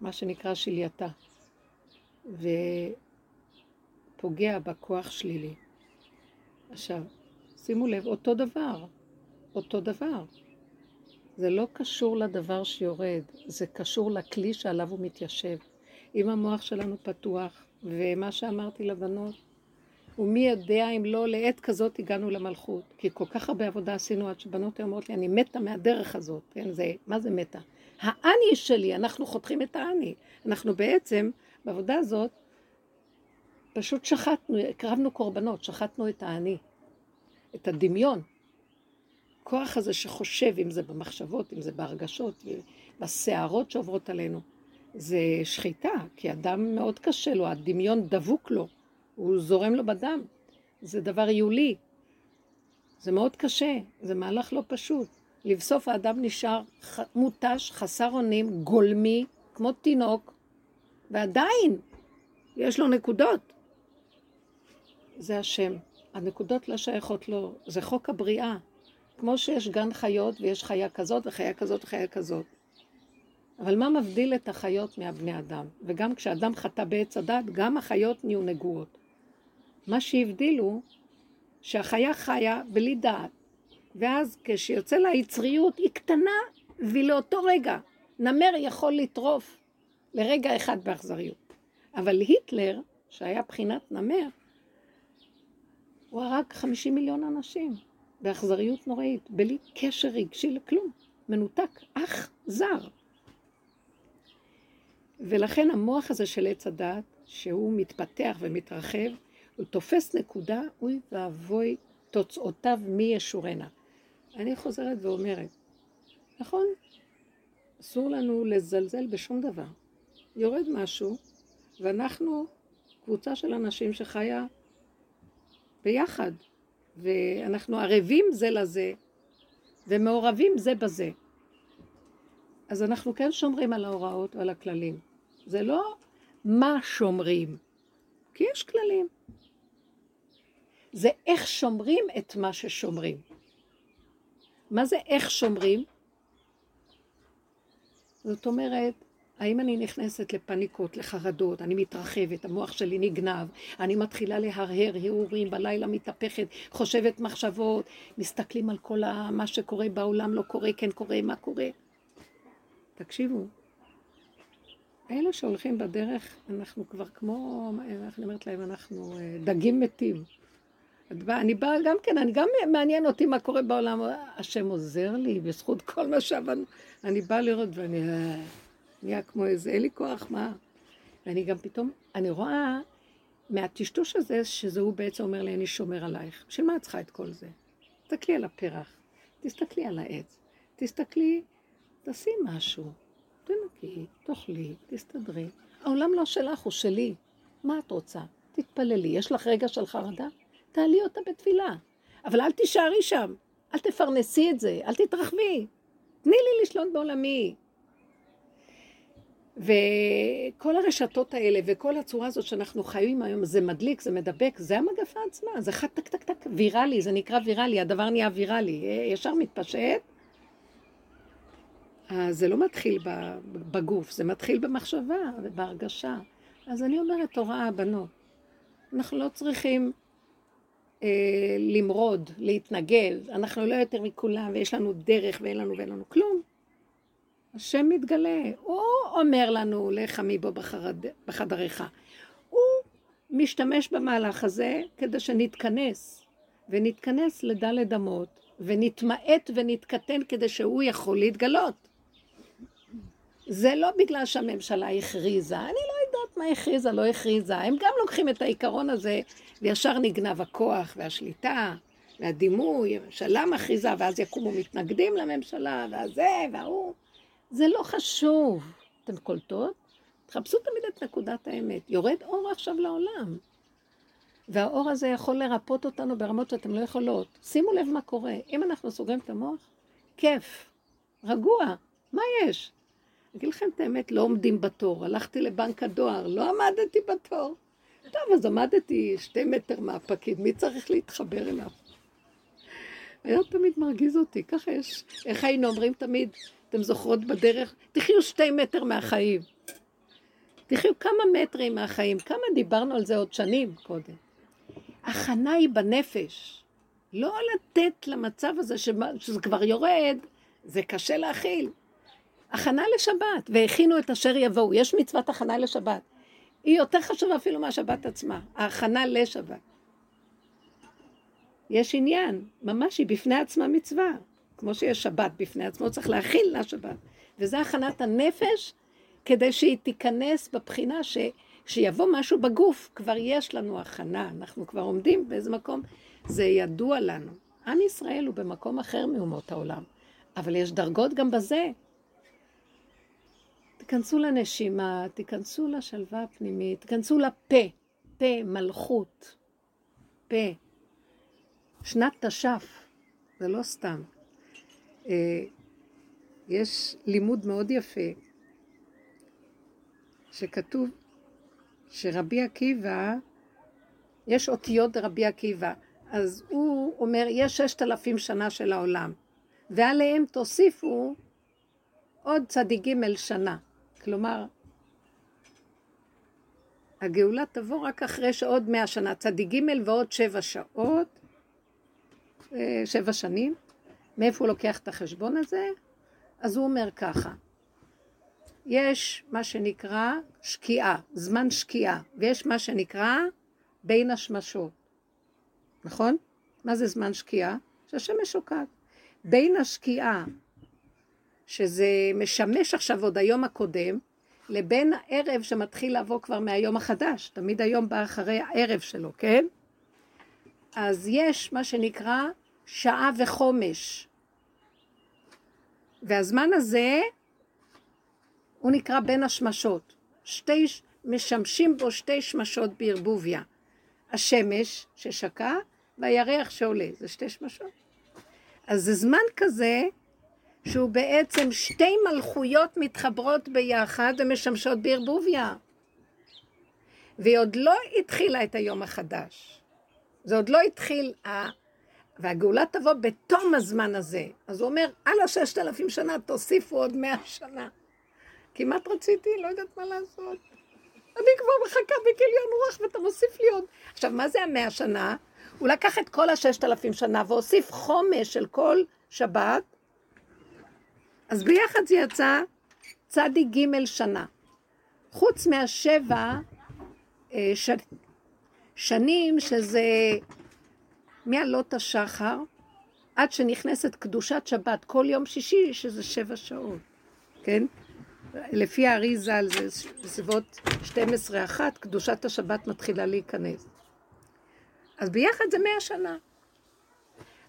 מה שנקרא שלייתה ופוגע בכוח שלילי. עכשיו, שימו לב, אותו דבר, אותו דבר. זה לא קשור לדבר שיורד, זה קשור לכלי שעליו הוא מתיישב. אם המוח שלנו פתוח, ומה שאמרתי לבנות, ומי יודע אם לא לעת כזאת הגענו למלכות. כי כל כך הרבה עבודה עשינו עד שבנות אומרות לי, אני מתה מהדרך הזאת. כן, זה, מה זה מתה? האני שלי, אנחנו חותכים את האני. אנחנו בעצם, בעבודה הזאת, פשוט שחטנו, הקרבנו קורבנות, שחטנו את האני. את הדמיון. הכוח הזה שחושב, אם זה במחשבות, אם זה בהרגשות, בסערות שעוברות עלינו, זה שחיטה, כי אדם מאוד קשה לו, הדמיון דבוק לו, הוא זורם לו בדם. זה דבר יולי. זה מאוד קשה, זה מהלך לא פשוט. לבסוף האדם נשאר מותש, חסר אונים, גולמי, כמו תינוק, ועדיין יש לו נקודות. זה השם. הנקודות לא שייכות לו, זה חוק הבריאה. כמו שיש גן חיות ויש חיה כזאת וחיה כזאת וחיה כזאת. אבל מה מבדיל את החיות מהבני אדם? וגם כשאדם חטא בעץ הדת, גם החיות נהיו נגועות. מה שהבדילו, שהחיה חיה בלי דעת, ואז כשיוצא לה יצריות, היא קטנה, והיא לאותו רגע. נמר יכול לטרוף לרגע אחד באכזריות. אבל היטלר, שהיה בחינת נמר, הוא הרג 50 מיליון אנשים באכזריות נוראית, בלי קשר רגשי לכלום, מנותק, אך זר. ולכן המוח הזה של עץ הדת, שהוא מתפתח ומתרחב, הוא תופס נקודה, אוי ואבוי תוצאותיו מי ישורנה. אני חוזרת ואומרת, נכון, אסור לנו לזלזל בשום דבר. יורד משהו, ואנחנו קבוצה של אנשים שחיה ביחד, ואנחנו ערבים זה לזה, ומעורבים זה בזה. אז אנחנו כן שומרים על ההוראות ועל הכללים. זה לא מה שומרים, כי יש כללים. זה איך שומרים את מה ששומרים. מה זה איך שומרים? זאת אומרת, האם אני נכנסת לפניקות, לחרדות, אני מתרחבת, המוח שלי נגנב, אני מתחילה להרהר הרהורים, בלילה מתהפכת, חושבת מחשבות, מסתכלים על כל מה שקורה בעולם, לא קורה, כן קורה, מה קורה. תקשיבו, אלה שהולכים בדרך, אנחנו כבר כמו, איך אני אומרת להם, אנחנו אה, דגים מתים. אני באה גם כן, אני גם מעניין אותי מה קורה בעולם. השם עוזר לי בזכות כל מה שעבדנו. אני באה לראות ואני אה, נהיה כמו איזה, אין לי כוח, מה? ואני גם פתאום, אני רואה מהטשטוש הזה, שזה הוא בעצם אומר לי, אני שומר עלייך. בשביל מה את צריכה את כל זה? תסתכלי על הפרח, תסתכלי על העץ, תסתכלי, תעשי משהו, תנקי, תאכלי, תסתדרי. העולם לא שלך, הוא שלי. מה את רוצה? תתפללי. יש לך רגע של חרדה? תעלי אותה בתפילה. אבל אל תישארי שם, אל תפרנסי את זה, אל תתרחבי. תני לי לשלוט בעולמי. וכל הרשתות האלה וכל הצורה הזאת שאנחנו חיים היום, זה מדליק, זה מדבק, זה המגפה עצמה, זה חד טק טק טק ויראלי, זה נקרא ויראלי, הדבר נהיה ויראלי, ישר מתפשט. אז זה לא מתחיל בגוף, זה מתחיל במחשבה ובהרגשה. אז אני אומרת, הוראה, בנות, אנחנו לא צריכים אה, למרוד, להתנגד, אנחנו לא יותר מכולם ויש לנו דרך ואין לנו ואין לנו כלום. השם מתגלה, הוא אומר לנו, לך מבו בחרד, בחדריך. הוא משתמש במהלך הזה כדי שנתכנס, ונתכנס לדלת אמות, ונתמעט ונתקטן כדי שהוא יכול להתגלות. זה לא בגלל שהממשלה הכריזה, אני לא יודעת מה הכריזה, לא הכריזה. הם גם לוקחים את העיקרון הזה, וישר נגנב הכוח והשליטה והדימוי, הממשלה מכריזה, ואז יקומו מתנגדים לממשלה, והזה וההוא. זה לא חשוב. אתם קולטות? תחפשו תמיד את נקודת האמת. יורד אור עכשיו לעולם. והאור הזה יכול לרפות אותנו ברמות שאתם לא יכולות. שימו לב מה קורה. אם אנחנו סוגרים את המוח, כיף, רגוע, מה יש? אגיד לכם את האמת, לא עומדים בתור. הלכתי לבנק הדואר, לא עמדתי בתור. טוב, אז עמדתי שתי מטר מהפקיד, מי צריך להתחבר אליו? היה תמיד מרגיז אותי, ככה יש, איך היינו אומרים תמיד, אתם זוכרות בדרך, תחיו שתי מטר מהחיים. תחיו כמה מטרים מהחיים, כמה דיברנו על זה עוד שנים קודם. הכנה היא בנפש. לא לתת למצב הזה שזה כבר יורד, זה קשה להכיל. הכנה לשבת, והכינו את אשר יבואו. יש מצוות הכנה לשבת. היא יותר חשובה אפילו מהשבת עצמה, ההכנה לשבת. יש עניין, ממש היא בפני עצמה מצווה. כמו שיש שבת בפני עצמו, צריך להכיל לשבת. וזה הכנת הנפש, כדי שהיא תיכנס בבחינה ש... שיבוא משהו בגוף, כבר יש לנו הכנה, אנחנו כבר עומדים באיזה מקום, זה ידוע לנו. עם ישראל הוא במקום אחר מאומות העולם, אבל יש דרגות גם בזה. תיכנסו לנשימה, תיכנסו לשלווה הפנימית, תיכנסו לפה, פה, מלכות, פה. שנת תש"ף, זה לא סתם. אה, יש לימוד מאוד יפה, שכתוב שרבי עקיבא, יש אותיות רבי עקיבא, אז הוא אומר, יש ששת אלפים שנה של העולם, ועליהם תוסיפו עוד צדיק ג' שנה. כלומר, הגאולה תבוא רק אחרי שעוד מאה שנה, צדיק ג' ועוד שבע שעות, אה, שבע שנים. מאיפה הוא לוקח את החשבון הזה? אז הוא אומר ככה, יש מה שנקרא שקיעה, זמן שקיעה, ויש מה שנקרא בין השמשות, נכון? מה זה זמן שקיעה? שהשמש שוקעת. בין השקיעה שזה משמש עכשיו עוד היום הקודם, לבין הערב שמתחיל לבוא כבר מהיום החדש, תמיד היום בא אחרי הערב שלו, כן? אז יש מה שנקרא שעה וחומש. והזמן הזה הוא נקרא בין השמשות. שתי, משמשים בו שתי שמשות בערבוביה. השמש ששקע והירח שעולה, זה שתי שמשות. אז זה זמן כזה שהוא בעצם שתי מלכויות מתחברות ביחד ומשמשות בערבוביה. והיא עוד לא התחילה את היום החדש. זה עוד לא התחיל, ה... והגאולה תבוא בתום הזמן הזה. אז הוא אומר, על הששת אלפים שנה תוסיפו עוד מאה שנה. כמעט רציתי, לא יודעת מה לעשות. אני כבר מחכה בכליון רוח ואתה מוסיף לי עוד. עכשיו, מה זה המאה שנה? הוא לקח את כל הששת אלפים שנה והוסיף חומש של כל שבת, אז ביחד זה יצא צדי ג' שנה. חוץ מהשבע אה, ש... שנים שזה מעלות השחר עד שנכנסת קדושת שבת כל יום שישי, שזה שבע שעות, כן? לפי האריזה זה בסביבות 12-1, קדושת השבת מתחילה להיכנס. אז ביחד זה מאה שנה.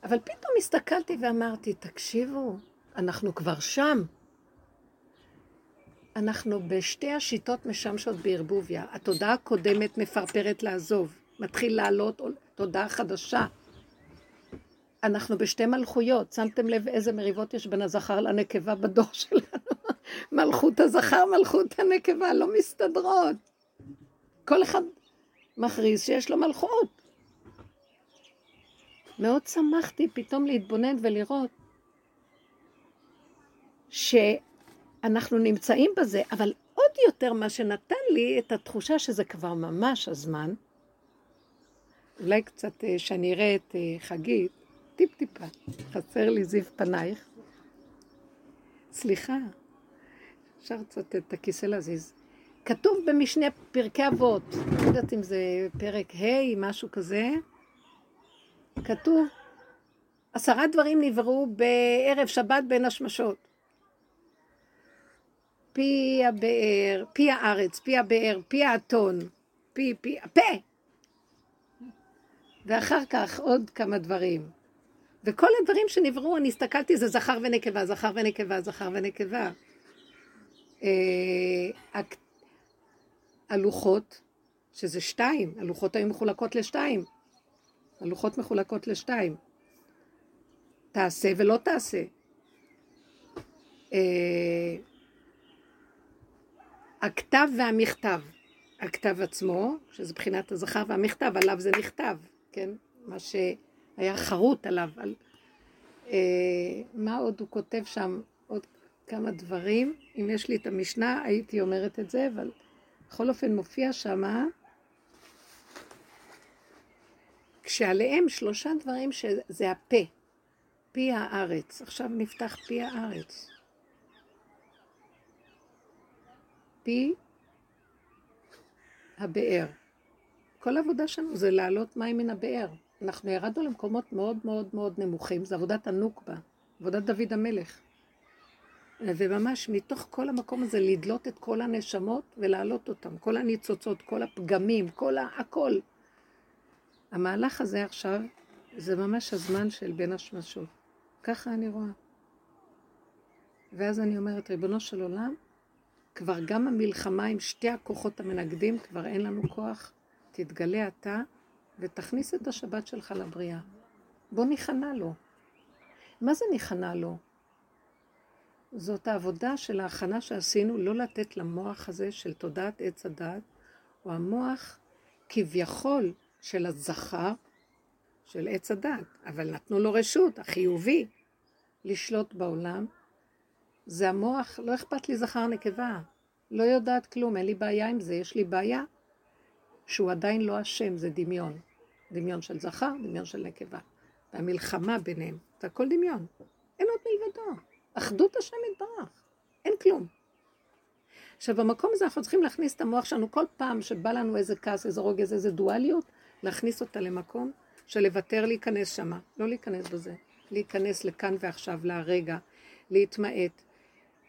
אבל פתאום הסתכלתי ואמרתי, תקשיבו, אנחנו כבר שם. אנחנו בשתי השיטות משמשות בערבוביה. התודעה הקודמת מפרפרת לעזוב, מתחיל לעלות תודעה חדשה. אנחנו בשתי מלכויות. שמתם לב איזה מריבות יש בין הזכר לנקבה בדור שלנו? <laughs> מלכות הזכר, מלכות הנקבה, לא מסתדרות. כל אחד מכריז שיש לו מלכות. מאוד שמחתי פתאום להתבונן ולראות שאנחנו נמצאים בזה, אבל עוד יותר מה שנתן לי את התחושה שזה כבר ממש הזמן, אולי קצת אה, שאני אראה את אה, חגית, טיפ-טיפה, חסר לי זיו פנייך. סליחה, אפשר קצת את הכיסא להזיז. כתוב במשנה פרקי אבות, לא יודעת אם זה פרק ה', משהו כזה, כתוב, עשרה דברים נבראו בערב שבת בין השמשות. פי הבאר, פי הארץ, פי הבאר, פי האתון, פי, פי, הפה. ואחר כך עוד כמה דברים. וכל הדברים שנבראו, אני הסתכלתי, זה זכר ונקבה, זכר ונקבה, זכר ונקבה. אה, הלוחות, שזה שתיים, הלוחות היו מחולקות לשתיים. הלוחות מחולקות לשתיים. תעשה ולא תעשה. אה, הכתב והמכתב. הכתב עצמו, שזה בחינת הזכר, והמכתב, עליו זה נכתב, כן? מה שהיה חרוט עליו. על... אה, מה עוד הוא כותב שם? עוד כמה דברים. אם יש לי את המשנה, הייתי אומרת את זה, אבל בכל אופן מופיע שמה כשעליהם שלושה דברים שזה הפה, פי הארץ. עכשיו נפתח פי הארץ. פי הבאר. כל העבודה שלנו זה להעלות מים מן הבאר. אנחנו ירדנו למקומות מאוד מאוד מאוד נמוכים, זה עבודת הנוקבה, עבודת דוד המלך. וממש מתוך כל המקום הזה לדלות את כל הנשמות ולהעלות אותם, כל הניצוצות, כל הפגמים, כל ה... הכל. המהלך הזה עכשיו, זה ממש הזמן של בין השמשות. ככה אני רואה. ואז אני אומרת, ריבונו של עולם, כבר גם המלחמה עם שתי הכוחות המנגדים, כבר אין לנו כוח. תתגלה אתה ותכניס את השבת שלך לבריאה. בוא ניכנע לו. מה זה ניכנע לו? זאת העבודה של ההכנה שעשינו, לא לתת למוח הזה של תודעת עץ הדת, או המוח כביכול של הזכר, של עץ הדת, אבל נתנו לו רשות, החיובי, לשלוט בעולם. זה המוח, לא אכפת לי זכר נקבה, לא יודעת כלום, אין לי בעיה עם זה, יש לי בעיה שהוא עדיין לא אשם, זה דמיון. דמיון של זכר, דמיון של נקבה. והמלחמה ביניהם, זה הכל דמיון. אין עוד מלבדו. אחדות השם יתברך, אין כלום. עכשיו, במקום הזה אנחנו צריכים להכניס את המוח שלנו כל פעם שבא לנו איזה כעס, איזה רוגז, איזה דואליות, להכניס אותה למקום של לוותר להיכנס שמה, לא להיכנס בזה, להיכנס לכאן ועכשיו, להרגע, להתמעט.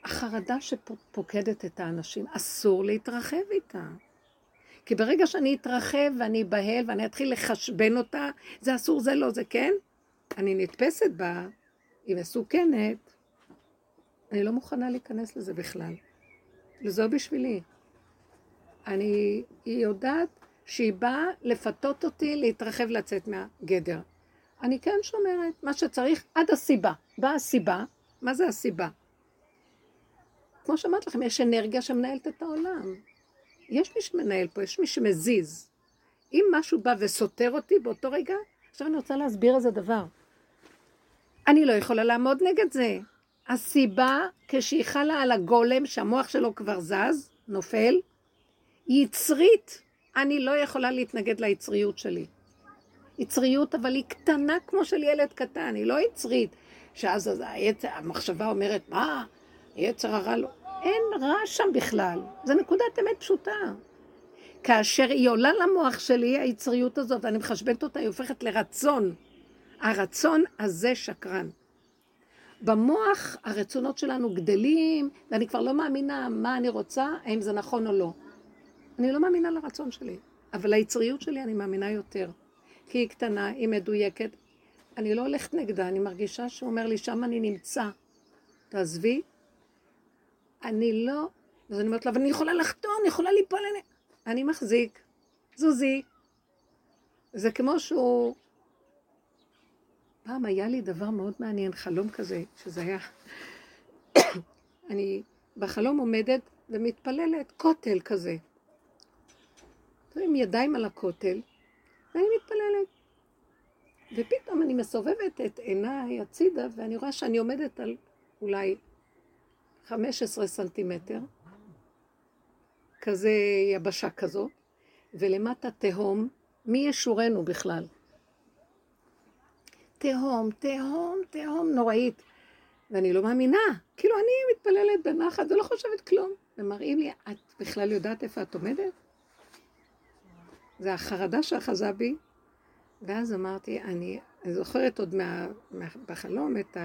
החרדה שפוקדת את האנשים, אסור להתרחב איתה. כי ברגע שאני אתרחב ואני אבהל ואני אתחיל לחשבן אותה, זה אסור, זה לא, זה כן, אני נתפסת בה, היא מסוכנת, אני לא מוכנה להיכנס לזה בכלל. וזו בשבילי. אני, היא יודעת שהיא באה לפתות אותי להתרחב לצאת מהגדר. אני כן שומרת מה שצריך עד הסיבה. באה הסיבה, מה זה הסיבה? כמו שאמרת לכם, יש אנרגיה שמנהלת את העולם. יש מי שמנהל פה, יש מי שמזיז. אם משהו בא וסותר אותי באותו רגע, עכשיו אני רוצה להסביר איזה דבר. אני לא יכולה לעמוד נגד זה. הסיבה, כשהיא חלה על הגולם, שהמוח שלו כבר זז, נופל, היא יצרית. אני לא יכולה להתנגד ליצריות שלי. יצריות, אבל היא קטנה כמו של ילד קטן, היא לא יצרית. שאז היצר, המחשבה אומרת, מה, יצר הרע לא... אין רע שם בכלל, זה נקודת אמת פשוטה. כאשר היא עולה למוח שלי, היצריות הזאת, ואני מחשבנת אותה, היא הופכת לרצון. הרצון הזה שקרן. במוח הרצונות שלנו גדלים, ואני כבר לא מאמינה מה אני רוצה, האם זה נכון או לא. אני לא מאמינה לרצון שלי, אבל ליצריות שלי אני מאמינה יותר. כי היא קטנה, היא מדויקת. אני לא הולכת נגדה, אני מרגישה שהוא אומר לי, שם אני נמצא. תעזבי. אני לא... אז אני אומרת לו, אבל אני יכולה לחתום, אני יכולה ליפול... אני מחזיק, זוזי. זה כמו שהוא... פעם היה לי דבר מאוד מעניין, חלום כזה, שזה היה... <coughs> אני בחלום עומדת ומתפללת, כותל כזה. עם ידיים על הכותל, ואני מתפללת. ופתאום אני מסובבת את עיניי הצידה, ואני רואה שאני עומדת על אולי 15 סנטימטר, כזה יבשה כזו, ולמטה תהום, מי ישורנו בכלל? תהום, תהום, תהום נוראית. ואני לא מאמינה, כאילו אני מתפללת בנחת ולא חושבת כלום. ומראים לי, את בכלל יודעת איפה את עומדת? זה החרדה שאחזה בי. ואז אמרתי, אני, אני זוכרת עוד מה, מה, בחלום את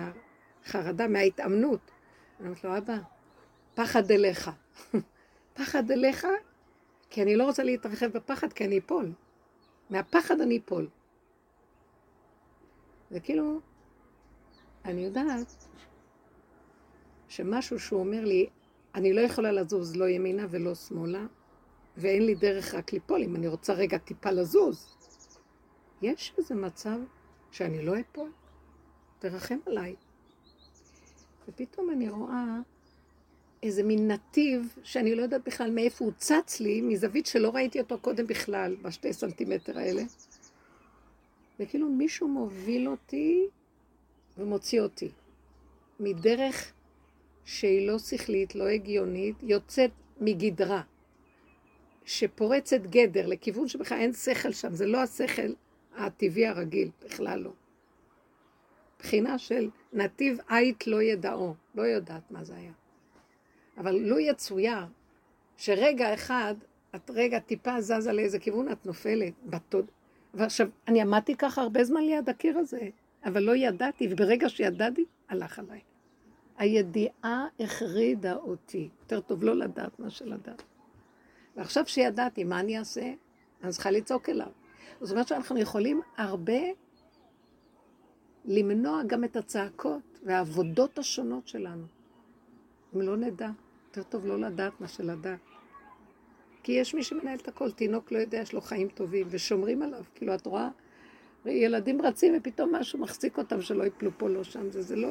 החרדה מההתאמנות. אני אומרת לו, אבא, פחד אליך. <laughs> פחד אליך, כי אני לא רוצה להתרחב בפחד, כי אני אפול. מהפחד אני אפול. וכאילו, אני יודעת שמשהו שהוא אומר לי, אני לא יכולה לזוז לא ימינה ולא שמאלה, ואין לי דרך רק ליפול, אם אני רוצה רגע טיפה לזוז. יש איזה מצב שאני לא אפול, תרחם עליי. ופתאום אני רואה איזה מין נתיב שאני לא יודעת בכלל מאיפה הוא צץ לי, מזווית שלא ראיתי אותו קודם בכלל, בשתי סנטימטר האלה. וכאילו מישהו מוביל אותי ומוציא אותי מדרך שהיא לא שכלית, לא הגיונית, יוצאת מגדרה, שפורצת גדר לכיוון שבכלל אין שכל שם, זה לא השכל הטבעי הרגיל, בכלל לא. בחינה של נתיב עית לא ידעו, לא יודעת מה זה היה. אבל לו יצויר שרגע אחד, את רגע טיפה זזה לאיזה כיוון, את נופלת. בתוד... ועכשיו, אני עמדתי ככה הרבה זמן ליד הקיר הזה, אבל לא ידעתי, וברגע שידעתי, הלך עליי. הידיעה החרידה אותי. יותר טוב לא לדעת מה שלדעת. ועכשיו שידעתי, מה אני אעשה? אני צריכה לצעוק אליו. זאת אומרת שאנחנו יכולים הרבה למנוע גם את הצעקות והעבודות השונות שלנו. אם לא נדע, יותר טוב לא לדעת מה שלדעת. כי יש מי שמנהל את הכל, תינוק לא יודע, יש לו חיים טובים, ושומרים עליו. כאילו, את רואה, ילדים רצים ופתאום משהו מחזיק אותם שלא יפלו פה, לא שם, זה, זה לא...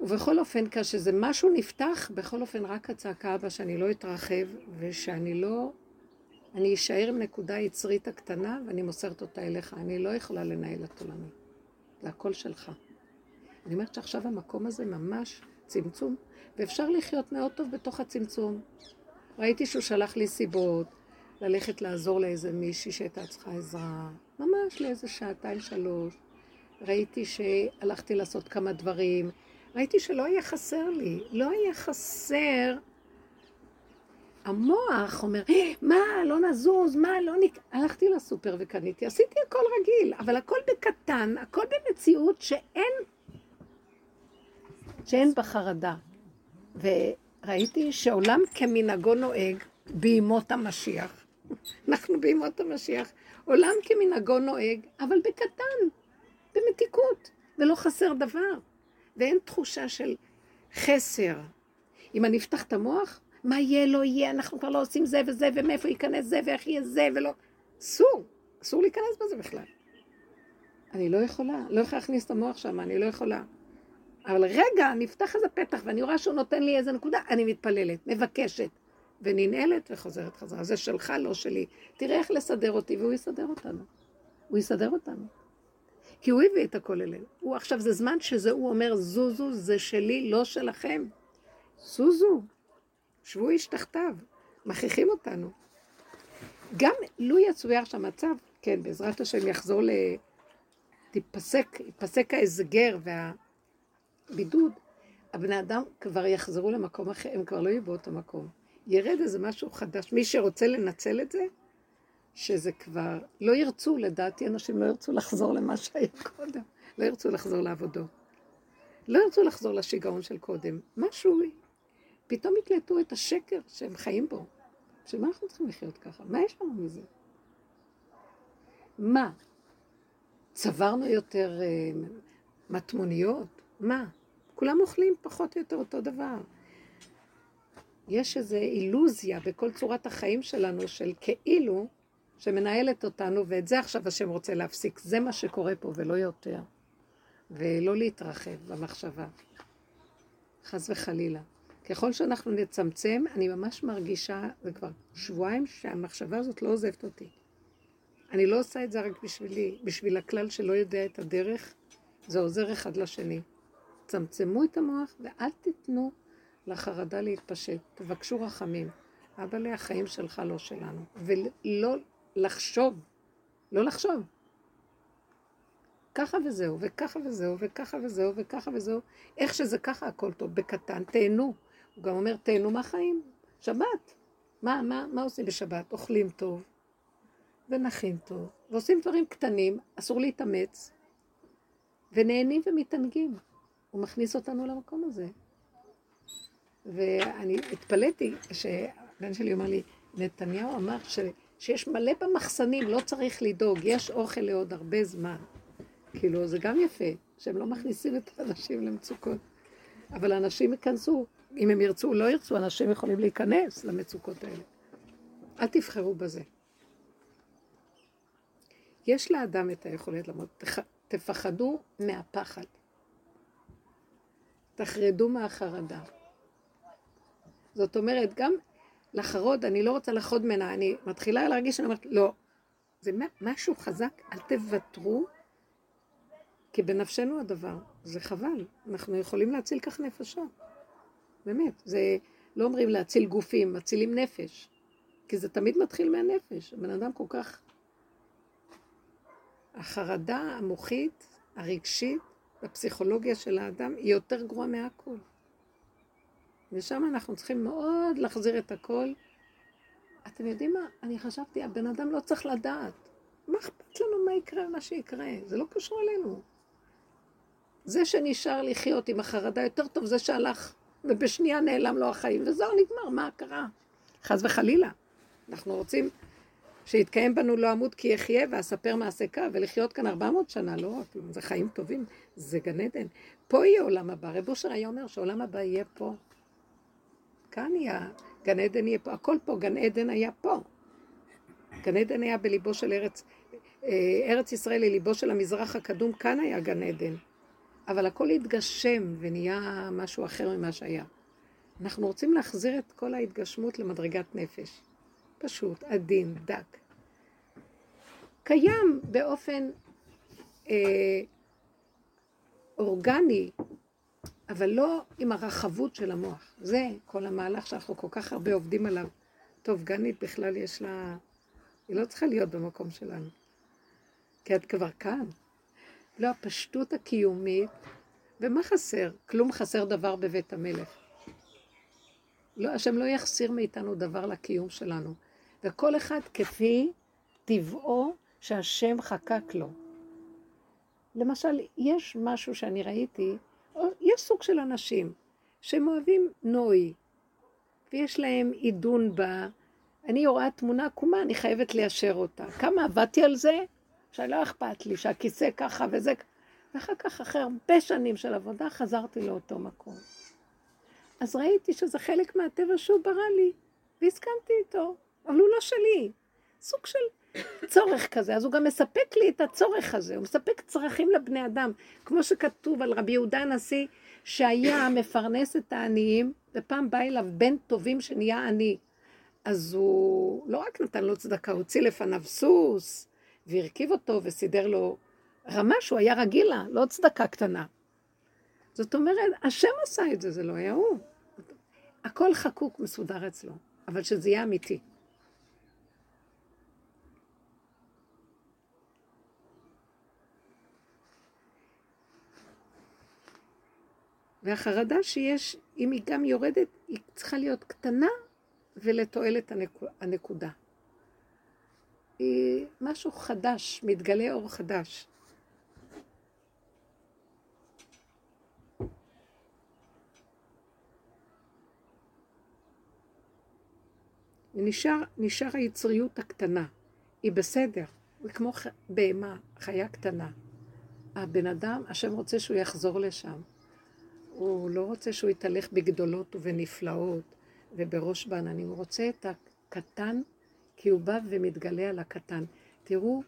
ובכל אופן, כשזה משהו נפתח, בכל אופן רק הצעקה הבאה שאני לא אתרחב, ושאני לא... אני אשאר עם נקודה יצרית הקטנה, ואני מוסרת אותה אליך. אני לא יכולה לנהל את עולמי. זה הכל שלך. אני אומרת שעכשיו המקום הזה ממש צמצום, ואפשר לחיות מאוד טוב בתוך הצמצום. ראיתי שהוא שלח לי סיבות ללכת לעזור לאיזה מישהי שהייתה צריכה עזרה, ממש לאיזה שעתיים שלוש. ראיתי שהלכתי לעשות כמה דברים, ראיתי שלא יהיה חסר לי, לא יהיה חסר. המוח אומר, אה, מה, לא נזוז, מה, לא נק... הלכתי לסופר וקניתי, עשיתי הכל רגיל, אבל הכל בקטן, הכל במציאות שאין, שאין בה חרדה. וראיתי שעולם כמנהגו נוהג בימות המשיח. <laughs> אנחנו בימות המשיח. עולם כמנהגו נוהג, אבל בקטן, במתיקות, ולא חסר דבר. ואין תחושה של חסר. אם אני אפתח את המוח, מה יהיה, לא יהיה, אנחנו כבר לא עושים זה וזה, ומאיפה ייכנס זה, ואיך יהיה זה, ולא... אסור, אסור להיכנס בזה בכלל. אני לא יכולה, לא יכולה להכניס את המוח שם, אני לא יכולה. אבל רגע, נפתח איזה פתח, ואני רואה שהוא נותן לי איזה נקודה, אני מתפללת, מבקשת, וננעלת וחוזרת חזרה. זה שלך, לא שלי. תראה איך לסדר אותי, והוא יסדר אותנו. הוא יסדר אותנו. כי הוא הביא את הכל אלינו. הוא עכשיו, זה זמן שזה הוא אומר, זוזו, זה שלי, לא שלכם. זוזו, שבו איש תחתיו, מכריחים אותנו. גם לו יצויר שהמצב, כן, בעזרת השם יחזור ל... תיפסק, ייפסק ההסגר והבידוד, הבני אדם כבר יחזרו למקום אחר, הם כבר לא יהיו באותו מקום. ירד איזה משהו חדש. מי שרוצה לנצל את זה, שזה כבר, לא ירצו, לדעתי אנשים לא ירצו לחזור למה שהיה קודם. לא ירצו לחזור לעבודות. לא ירצו לחזור לשיגעון של קודם. משהו, פתאום יקלטו את השקר שהם חיים בו. בשביל מה אנחנו צריכים לחיות ככה? מה יש לנו מזה? מה? צברנו יותר uh, מטמוניות? מה? כולם אוכלים פחות או יותר אותו דבר. יש איזו אילוזיה בכל צורת החיים שלנו של כאילו שמנהלת אותנו, ואת זה עכשיו השם רוצה להפסיק. זה מה שקורה פה ולא יותר. ולא להתרחב במחשבה. חס וחלילה. ככל שאנחנו נצמצם, אני ממש מרגישה, זה כבר שבועיים שהמחשבה הזאת לא עוזבת אותי. אני לא עושה את זה רק בשבילי, בשביל הכלל שלא יודע את הדרך, זה עוזר אחד לשני. צמצמו את המוח ואל תיתנו לחרדה להתפשט. תבקשו רחמים. אבא לי, החיים שלך לא שלנו. ולא לחשוב, לא לחשוב. ככה וזהו, וככה וזהו, וככה וזהו, וככה וזהו. איך שזה ככה, הכל טוב. בקטן, תהנו. הוא גם אומר, תהנו מהחיים. שבת. מה, מה, מה עושים בשבת? אוכלים טוב, ונחים טוב, ועושים דברים קטנים, אסור להתאמץ, ונהנים ומתענגים. הוא מכניס אותנו למקום הזה. ואני התפלאתי שהבן שלי אומר לי, נתניהו אמר ש, שיש מלא במחסנים, לא צריך לדאוג, יש אוכל לעוד הרבה זמן. כאילו, זה גם יפה, שהם לא מכניסים את האנשים למצוקות. אבל האנשים ייכנסו, אם הם ירצו או לא ירצו, אנשים יכולים להיכנס למצוקות האלה. אל תבחרו בזה. יש לאדם את היכולת למות. תפחדו מהפחד. תחרדו מהחרדה. זאת אומרת, גם לחרוד, אני לא רוצה לחרוד ממנה, אני מתחילה להרגיש שאני אומרת, לא. זה משהו חזק, אל תוותרו, כי בנפשנו הדבר. זה חבל, אנחנו יכולים להציל כך נפשות. באמת, זה לא אומרים להציל גופים, מצילים נפש. כי זה תמיד מתחיל מהנפש. הבן אדם כל כך... החרדה המוחית, הרגשית, הפסיכולוגיה של האדם היא יותר גרועה מהכל. ושם אנחנו צריכים מאוד להחזיר את הכל. אתם יודעים מה? אני חשבתי, הבן אדם לא צריך לדעת. מה אכפת לנו מה יקרה ומה שיקרה? זה לא קשור אלינו. זה שנשאר לחיות עם החרדה יותר טוב, זה שהלך, ובשנייה נעלם לו החיים, וזהו, נגמר, מה קרה? חס וחלילה. אנחנו רוצים שיתקיים בנו לא אמות כי יחיה ואספר מעשה קו, ולחיות כאן 400 שנה, לא, זה חיים טובים, זה גן עדן. פה יהיה עולם הבא. רב אושר היה אומר שעולם הבא יהיה פה. כאן יהיה, גן עדן יהיה פה, הכל פה, גן עדן היה פה. גן עדן היה בליבו של ארץ, אה, ארץ ישראל היא ליבו של המזרח הקדום, כאן היה גן עדן. אבל הכל התגשם ונהיה משהו אחר ממה שהיה. אנחנו רוצים להחזיר את כל ההתגשמות למדרגת נפש. פשוט, עדין, דק. קיים באופן אה, אורגני, אבל לא עם הרחבות של המוח. זה כל המהלך שאנחנו כל כך הרבה עובדים עליו. טוב, גנית בכלל יש לה... היא לא צריכה להיות במקום שלנו. כי את כבר כאן. לא, הפשטות הקיומית, ומה חסר? כלום חסר דבר בבית המלך. לא, השם לא יחסיר מאיתנו דבר לקיום שלנו. וכל אחד כפי טבעו שהשם חקק לו. למשל, יש משהו שאני ראיתי, יש סוג של אנשים שהם אוהבים נוי, ויש להם עידון בה. אני רואה תמונה עקומה, אני חייבת ליישר אותה. כמה עבדתי על זה, שלא אכפת לי, שהכיסא ככה וזה. ואחר כך, אחרי הרבה שנים של עבודה, חזרתי לאותו מקום. אז ראיתי שזה חלק מהטבע שהוא ברא לי, והסכמתי איתו, אבל הוא לא שלי. סוג של צורך כזה, אז הוא גם מספק לי את הצורך הזה, הוא מספק צרכים לבני אדם, כמו שכתוב על רבי יהודה הנשיא, שהיה מפרנס את העניים, ופעם בא אליו בן טובים שנהיה עני. אז הוא לא רק נתן לו צדקה, הוציא לפניו סוס, והרכיב אותו וסידר לו רמה שהוא היה רגיל לה, לא צדקה קטנה. זאת אומרת, השם עשה את זה, זה לא היה הוא. הכל חקוק, מסודר אצלו, אבל שזה יהיה אמיתי. והחרדה שיש, אם היא גם יורדת, היא צריכה להיות קטנה ולתועלת הנקודה. היא משהו חדש, מתגלה אור חדש. ונשאר נשאר היצריות הקטנה. היא בסדר, זה כמו בהמה, חיה קטנה. הבן אדם, השם רוצה שהוא יחזור לשם. הוא לא רוצה שהוא יתהלך בגדולות ובנפלאות ובראש בעננים, הוא רוצה את הקטן, כי הוא בא ומתגלה על הקטן. תראו,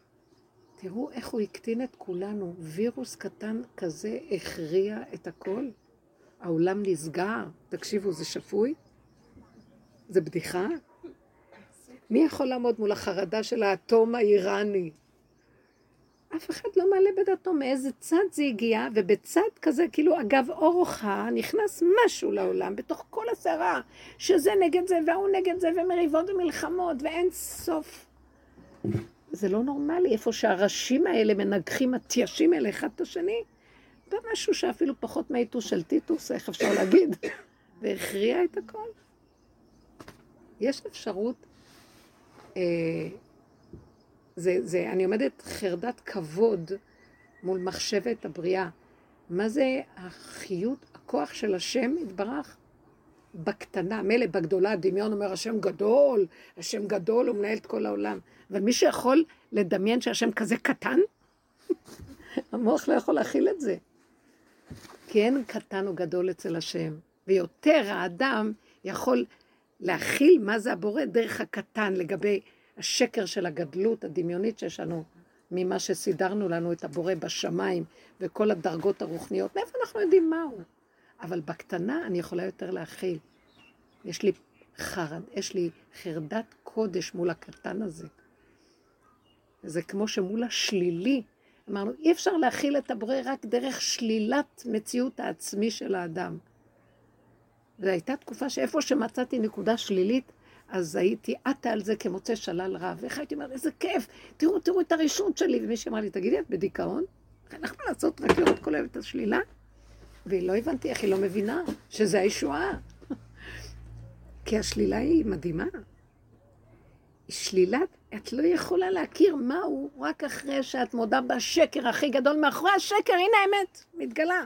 תראו איך הוא הקטין את כולנו. וירוס קטן כזה הכריע את הכל. העולם נסגר. תקשיבו, זה שפוי? זה בדיחה? מי יכול לעמוד מול החרדה של האטום האיראני? אף אחד לא מעלה בדעתו מאיזה צד זה הגיע, ובצד כזה, כאילו אגב אורחה, נכנס משהו לעולם, בתוך כל הסערה, שזה נגד זה, והוא נגד זה, ומריבות ומלחמות, ואין סוף. זה לא נורמלי, איפה שהראשים האלה מנגחים, התיישים האלה אחד את השני, בא משהו שאפילו פחות מהעיתוש של טיטוס, איך אפשר להגיד, <coughs> והכריע את הכל. יש אפשרות אה, זה, זה, אני עומדת חרדת כבוד מול מחשבת הבריאה. מה זה החיות, הכוח של השם יתברך? בקטנה, מילא בגדולה, הדמיון אומר השם גדול, השם גדול, הוא מנהל את כל העולם. אבל מי שיכול לדמיין שהשם כזה קטן, <laughs> המוח לא יכול להכיל את זה. כי אין קטן או גדול אצל השם, ויותר האדם יכול להכיל מה זה הבורא דרך הקטן לגבי השקר של הגדלות הדמיונית שיש לנו ממה שסידרנו לנו את הבורא בשמיים וכל הדרגות הרוחניות. מאיפה אנחנו יודעים מהו? אבל בקטנה אני יכולה יותר להכיל. יש לי חרד, יש לי חרדת קודש מול הקטן הזה. זה כמו שמול השלילי, אמרנו, אי אפשר להכיל את הבורא רק דרך שלילת מציאות העצמי של האדם. זו הייתה תקופה שאיפה שמצאתי נקודה שלילית, אז הייתי עטה על זה כמוצא שלל רב. ואיך הייתי אומרת, איזה כיף, תראו, תראו את הרשות שלי. ומישהי אמר לי, תגידי, את בדיכאון? אנחנו לעשות רק לראות כל היום את השלילה? ולא הבנתי איך היא לא מבינה שזה הישועה. <laughs> כי השלילה היא מדהימה. שלילת, את לא יכולה להכיר מהו רק אחרי שאת מודה בשקר הכי גדול מאחורי השקר, הנה האמת, מתגלה.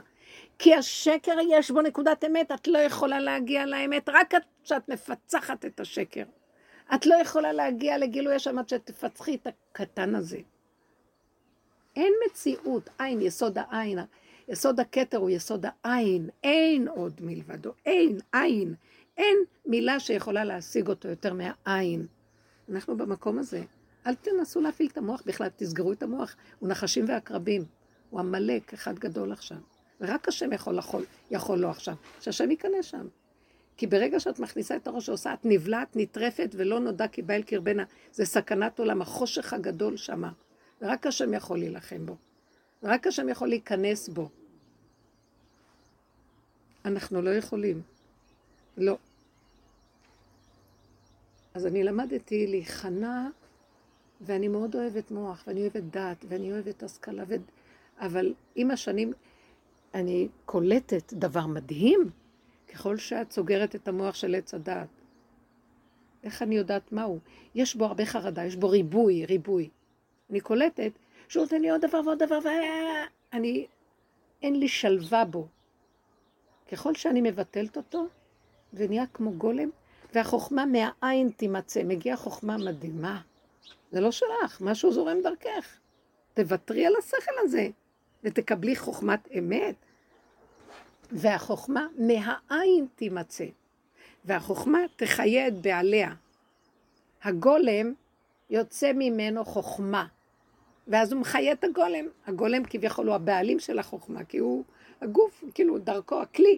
כי השקר יש בו נקודת אמת, את לא יכולה להגיע לאמת, רק כשאת מפצחת את השקר. את לא יכולה להגיע לגילוי השם עד שתפצחי את הקטן הזה. אין מציאות, עין, יסוד העין. יסוד הכתר הוא יסוד העין, אין עוד מלבדו, אין, עין. אין מילה שיכולה להשיג אותו יותר מהעין. אנחנו במקום הזה. אל תנסו להפעיל את המוח בכלל, תסגרו את המוח. הוא נחשים ועקרבים. הוא עמלק אחד גדול עכשיו. ורק השם יכול, יכול, יכול לו עכשיו, שהשם ייכנס שם. כי ברגע שאת מכניסה את הראש שעושה, את נבלעת, נטרפת, ולא נודע כי בא אל קרבנה. זה סכנת עולם, החושך הגדול שמה. ורק השם יכול להילחם בו. ורק השם יכול להיכנס בו. אנחנו לא יכולים. לא. אז אני למדתי להיכנע, ואני מאוד אוהבת מוח, ואני אוהבת דת, ואני אוהבת השכלה, ו... אבל עם השנים... אני קולטת דבר מדהים, ככל שאת סוגרת את המוח של עץ הדעת. איך אני יודעת מהו? יש בו הרבה חרדה, יש בו ריבוי, ריבוי. אני קולטת שהוא נותן לי עוד דבר ועוד דבר, ואני, אין לי שלווה בו. ככל שאני מבטלת אותו, ונהיה כמו גולם, והחוכמה מהעין תימצא. מגיעה חוכמה מדהימה. זה לא שלך, משהו זורם דרכך. תוותרי על השכל הזה. ותקבלי חוכמת אמת, והחוכמה מהעין תימצא, והחוכמה תחיה את בעליה. הגולם יוצא ממנו חוכמה, ואז הוא מחיה את הגולם. הגולם כביכול הוא הבעלים של החוכמה, כי הוא הגוף, כאילו דרכו, הכלי.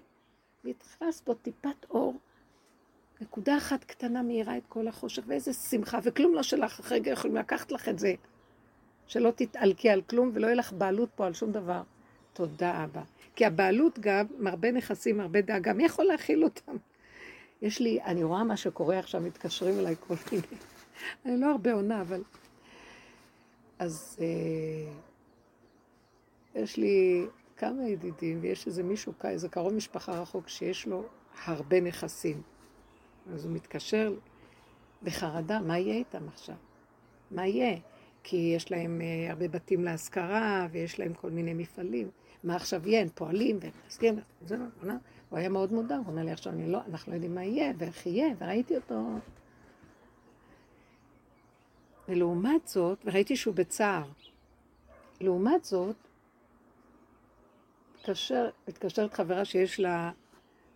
נכנס בו טיפת אור, נקודה אחת קטנה מאירה את כל החושך, ואיזה שמחה, וכלום לא שלך, אחרי רגע יכולים לקחת לך את זה. שלא תתעלקי על כלום ולא יהיה לך בעלות פה על שום דבר. תודה אבא. כי הבעלות גם, מרבה נכסים, מרבה דאגה, מי יכול להכיל אותם? יש לי, אני רואה מה שקורה עכשיו, מתקשרים אליי כל מיני. <laughs> אני לא הרבה עונה, אבל... אז אה, יש לי כמה ידידים, ויש איזה מישהו, איזה קרוב משפחה רחוק, שיש לו הרבה נכסים. אז הוא מתקשר בחרדה, מה יהיה איתם עכשיו? מה יהיה? כי יש להם uh, הרבה בתים להשכרה, ויש להם כל מיני מפעלים. מה עכשיו יהיה? הם פועלים והם מנסים, זה לא, הוא היה מאוד מודע, הוא אומר לי עכשיו, לא, אנחנו לא יודעים מה יהיה ואיך יהיה, וראיתי אותו. ולעומת זאת, וראיתי שהוא בצער. לעומת זאת, התקשר, התקשרת חברה שיש לה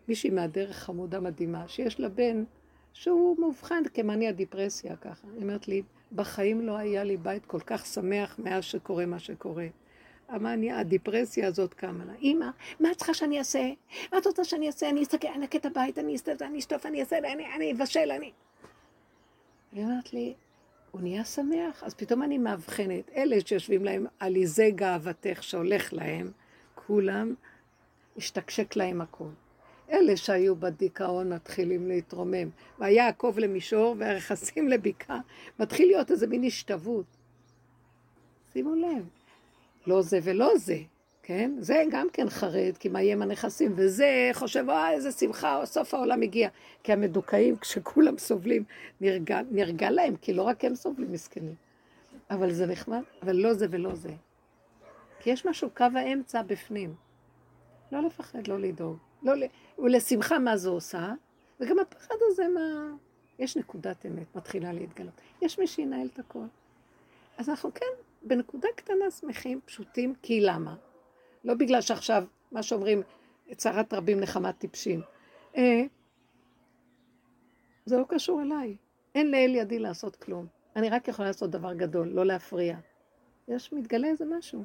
מישהי מהדרך חמודה מדהימה, שיש לה בן שהוא מאובחן כמאניה דיפרסיה ככה. היא אומרת לי, בחיים לא היה לי בית כל כך שמח מאז שקורה מה שקורה. המאניה, הדיפרסיה הזאת קמה לה. אמא, מה את צריכה שאני אעשה? מה את רוצה שאני אעשה? אני אסתכל, אני אנקה את הבית, אני אסתכל, אני אשטוף, אני אעשה, אני אבשל, אני... היא אומרת לי, הוא נהיה שמח, אז פתאום אני מאבחנת. אלה שיושבים להם על עיזי גאוותך שהולך להם, כולם, השתקשק להם הכול. אלה שהיו בדיכאון מתחילים להתרומם. והיה עקוב למישור והרכסים לבקעה, מתחיל להיות איזה מין השתוות. שימו לב, לא זה ולא זה, כן? זה גם כן חרד, כי מה יהיה עם הנכסים, וזה חושב, אה, איזה שמחה, סוף העולם הגיע. כי המדוכאים, כשכולם סובלים, נרגע, נרגע להם, כי לא רק הם סובלים מסכנים. אבל זה נחמד, אבל לא זה ולא זה. כי יש משהו, קו האמצע בפנים. לא לפחד, לא לדאוג. לא, ולשמחה מה זה עושה, וגם הפחד הזה מה... יש נקודת אמת, מתחילה להתגלות. יש מי שינהל את הכל. אז אנחנו כן, בנקודה קטנה שמחים, פשוטים, כי למה? לא בגלל שעכשיו, מה שאומרים, צרת רבים נחמת טיפשים. אה, זה לא קשור אליי. אין לאל ידי לעשות כלום. אני רק יכולה לעשות דבר גדול, לא להפריע. יש, מתגלה איזה משהו.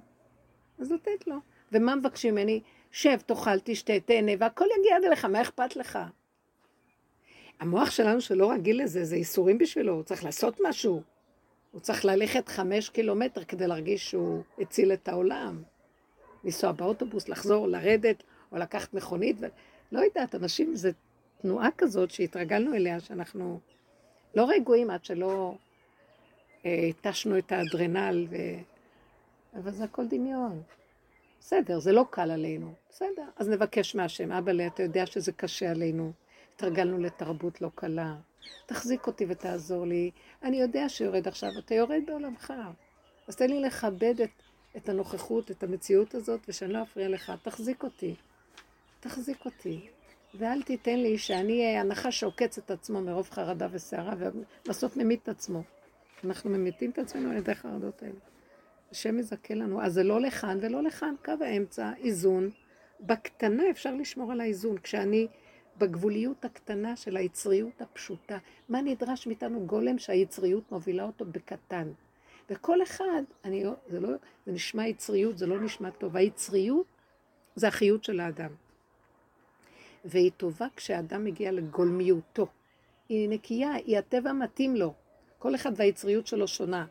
אז לתת לו. ומה מבקשים ממני? שב, תאכל, תשתה, תהנה, והכל יגיע עד אליך, מה אכפת לך? המוח שלנו שלא רגיל לזה, זה איסורים בשבילו, הוא צריך לעשות משהו. הוא צריך ללכת חמש קילומטר כדי להרגיש שהוא הציל את העולם. לנסוע באוטובוס, לחזור, לרדת, או לקחת מכונית, ו... לא יודעת, אנשים, זו תנועה כזאת שהתרגלנו אליה, שאנחנו לא רגועים עד שלא התשנו אה, את האדרנל, ו... אבל זה הכל דמיון. בסדר, זה לא קל עלינו. בסדר, אז נבקש מהשם. אבא, אתה יודע שזה קשה עלינו. התרגלנו לתרבות לא קלה. תחזיק אותי ותעזור לי. אני יודע שיורד עכשיו, אתה יורד בעולמך. אז תן לי לכבד את, את הנוכחות, את המציאות הזאת, ושאני לא אפריע לך. תחזיק אותי. תחזיק אותי. ואל תיתן לי שאני אהיה הנחש שעוקץ את עצמו מרוב חרדה וסערה, ובסוף ממית את עצמו. אנחנו ממיתים את עצמנו על ידי החרדות האלה. השם יזכה לנו. אז זה לא לכאן ולא לכאן, קו האמצע, איזון. בקטנה אפשר לשמור על האיזון. כשאני בגבוליות הקטנה של היצריות הפשוטה, מה נדרש מאיתנו גולם שהיצריות מובילה אותו בקטן. וכל אחד, אני, זה, לא, זה נשמע יצריות, זה לא נשמע טוב. היצריות זה החיות של האדם. והיא טובה כשהאדם מגיע לגולמיותו. היא נקייה, היא הטבע מתאים לו. כל אחד והיצריות שלו שונה.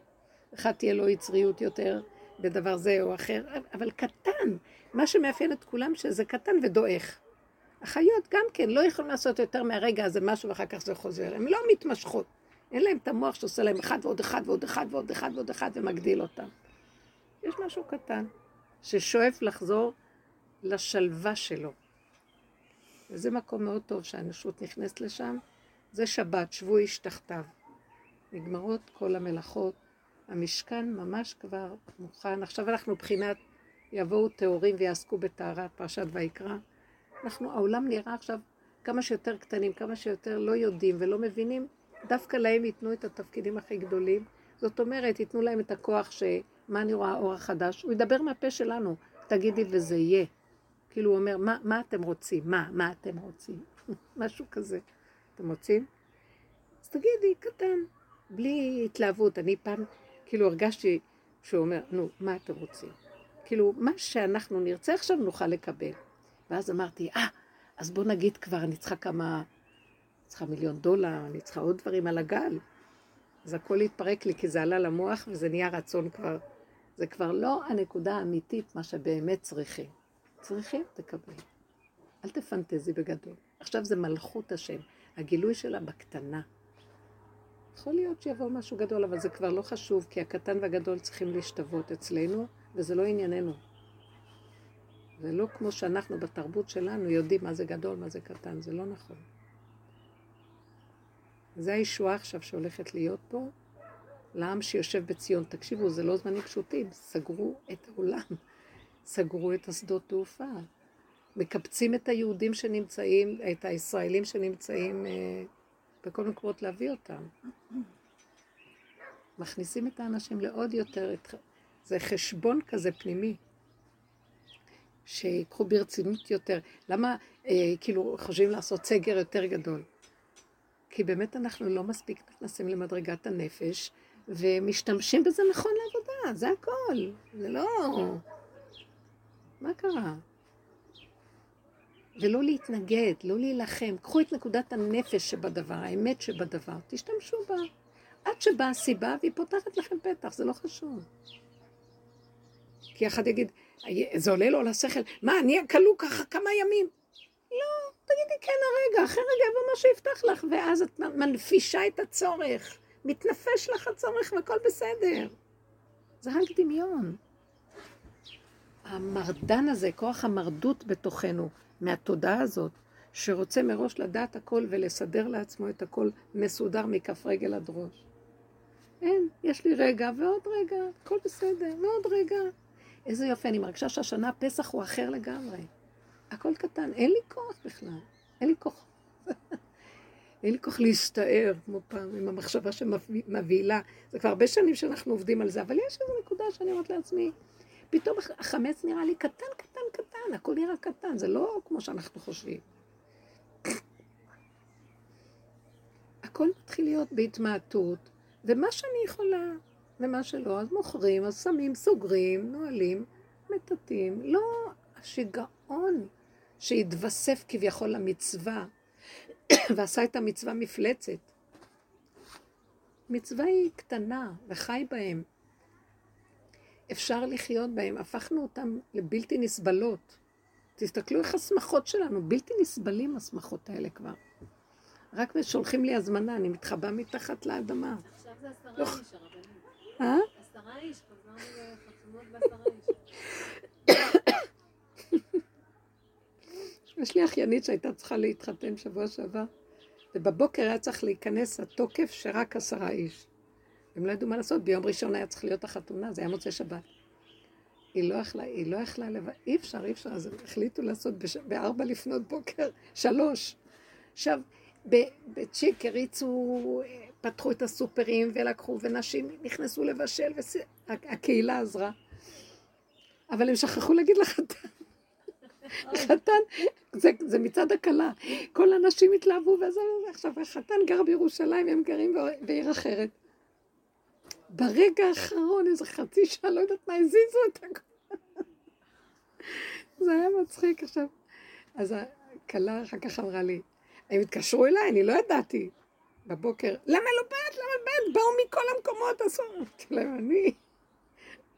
אחד תהיה לו יצריות יותר בדבר זה או אחר, אבל קטן. מה שמאפיין את כולם שזה קטן ודועך. החיות גם כן לא יכולים לעשות יותר מהרגע הזה משהו ואחר כך זה חוזר. הן לא מתמשכות. אין להם את המוח שעושה להם אחד ועוד אחד ועוד אחד ועוד אחד ועוד אחד ומגדיל אותם. יש משהו קטן ששואף לחזור לשלווה שלו. וזה מקום מאוד טוב שהאנושות נכנסת לשם. זה שבת, שבו איש תחתיו. נגמרות כל המלאכות, המשכן ממש כבר מוכן. עכשיו אנחנו מבחינת, יבואו טהורים ויעסקו בטהרת פרשת ויקרא. אנחנו, העולם נראה עכשיו כמה שיותר קטנים, כמה שיותר לא יודעים ולא מבינים, דווקא להם ייתנו את התפקידים הכי גדולים. זאת אומרת, ייתנו להם את הכוח ש... מה אני רואה האור החדש? הוא ידבר מהפה שלנו, תגידי וזה יהיה. כאילו הוא אומר, מה, מה אתם רוצים? מה, מה אתם רוצים? <laughs> משהו כזה. אתם רוצים? אז תגידי, קטן, בלי התלהבות. אני פעם כאילו הרגשתי שהוא אומר, נו, מה אתם רוצים? כאילו, מה שאנחנו נרצה עכשיו נוכל לקבל. ואז אמרתי, אה, אז בוא נגיד כבר, אני צריכה כמה צריכה מיליון דולר, אני צריכה עוד דברים על הגל. אז הכל התפרק לי כי זה עלה למוח וזה נהיה רצון כבר. זה כבר לא הנקודה האמיתית, מה שבאמת צריכים. צריכים, תקבלי. אל תפנטזי בגדול. עכשיו זה מלכות השם, הגילוי שלה בקטנה. יכול להיות שיבוא משהו גדול, אבל זה כבר לא חשוב, כי הקטן והגדול צריכים להשתוות אצלנו, וזה לא ענייננו. זה לא כמו שאנחנו בתרבות שלנו יודעים מה זה גדול, מה זה קטן, זה לא נכון. זה הישועה עכשיו שהולכת להיות פה, לעם שיושב בציון. תקשיבו, זה לא זמנים פשוטים, סגרו את העולם, <laughs> סגרו את השדות תעופה, מקבצים את היהודים שנמצאים, את הישראלים שנמצאים אה, בכל מקומות להביא אותם. מכניסים את האנשים לעוד יותר, את... זה חשבון כזה פנימי, שיקחו ברצינות יותר. למה אה, כאילו חושבים לעשות סגר יותר גדול? כי באמת אנחנו לא מספיק נכנסים למדרגת הנפש, ומשתמשים בזה נכון לעבודה, זה הכל. זה לא... מה קרה? ולא להתנגד, לא להילחם. קחו את נקודת הנפש שבדבר, האמת שבדבר, תשתמשו בה. עד שבאה הסיבה והיא פותחת לכם פתח, זה לא חשוב. כי אחד יגיד, זה עולה לו לשכל, מה, אני אכלו ככה כמה ימים? לא, תגידי כן הרגע, אחרי רגע יבוא מה שיפתח לך, ואז את מנפישה את הצורך, מתנפש לך הצורך והכל בסדר. זה רק דמיון. המרדן הזה, כוח המרדות בתוכנו, מהתודעה הזאת, שרוצה מראש לדעת הכל ולסדר לעצמו את הכל מסודר מכף רגל עד ראש. אין, יש לי רגע ועוד רגע, הכל בסדר, ועוד רגע. איזה יופי, אני מרגישה שהשנה פסח הוא אחר לגמרי. הכל קטן, אין לי כוח בכלל, אין לי כוח. <laughs> אין לי כוח להסתער, כמו פעם, עם המחשבה שמבהילה. זה כבר הרבה שנים שאנחנו עובדים על זה, אבל יש איזו נקודה שאני אומרת לעצמי, פתאום החמץ נראה לי קטן, קטן, קטן, הכל נראה קטן, זה לא כמו שאנחנו חושבים. הכל מתחיל להיות בהתמעטות, ומה שאני יכולה, ומה שלא, אז מוכרים, אז שמים, סוגרים, נועלים, מטאטאים. לא השיגעון שהתווסף כביכול למצווה, <coughs> ועשה את המצווה מפלצת. מצווה היא קטנה, וחי בהם. אפשר לחיות בהם, הפכנו אותם לבלתי נסבלות. תסתכלו איך השמחות שלנו, בלתי נסבלים השמחות האלה כבר. רק שולחים לי הזמנה, אני מתחבא מתחת לאדמה. עכשיו זה עשרה לא. איש, הרבנים. אה? עשרה איש, חזרנו לחתונות בעשרה איש. <coughs> יש לי אחיינית שהייתה צריכה להתחתן שבוע שעבר, ובבוקר היה צריך להיכנס התוקף שרק עשרה איש. הם לא ידעו מה לעשות, ביום ראשון היה צריך להיות החתונה, זה היה מוצאי שבת. היא לא יכלה, היא לא יכלה לבד, אי אפשר, אי אפשר, אז הם החליטו לעשות בש... בארבע לפנות בוקר, שלוש. עכשיו, בצ'יק הריצו, פתחו את הסופרים ולקחו, ונשים נכנסו לבשל, והקהילה וס... עזרה. אבל הם שכחו להגיד לחתן. חתן, זה, זה מצד הכלה. כל הנשים התלהבו, וזה, עכשיו החתן גר בירושלים, הם גרים בעיר אחרת. ברגע האחרון, איזה חצי שעה, לא יודעת מה, הזיזו את הכל. <laughs> זה היה מצחיק עכשיו. אז הכלה אחר כך אמרה לי, הם התקשרו אליי, אני לא ידעתי. בבוקר, למה לא באת? למה לא באת? באו מכל המקומות, אסור. אמרתי להם, אני,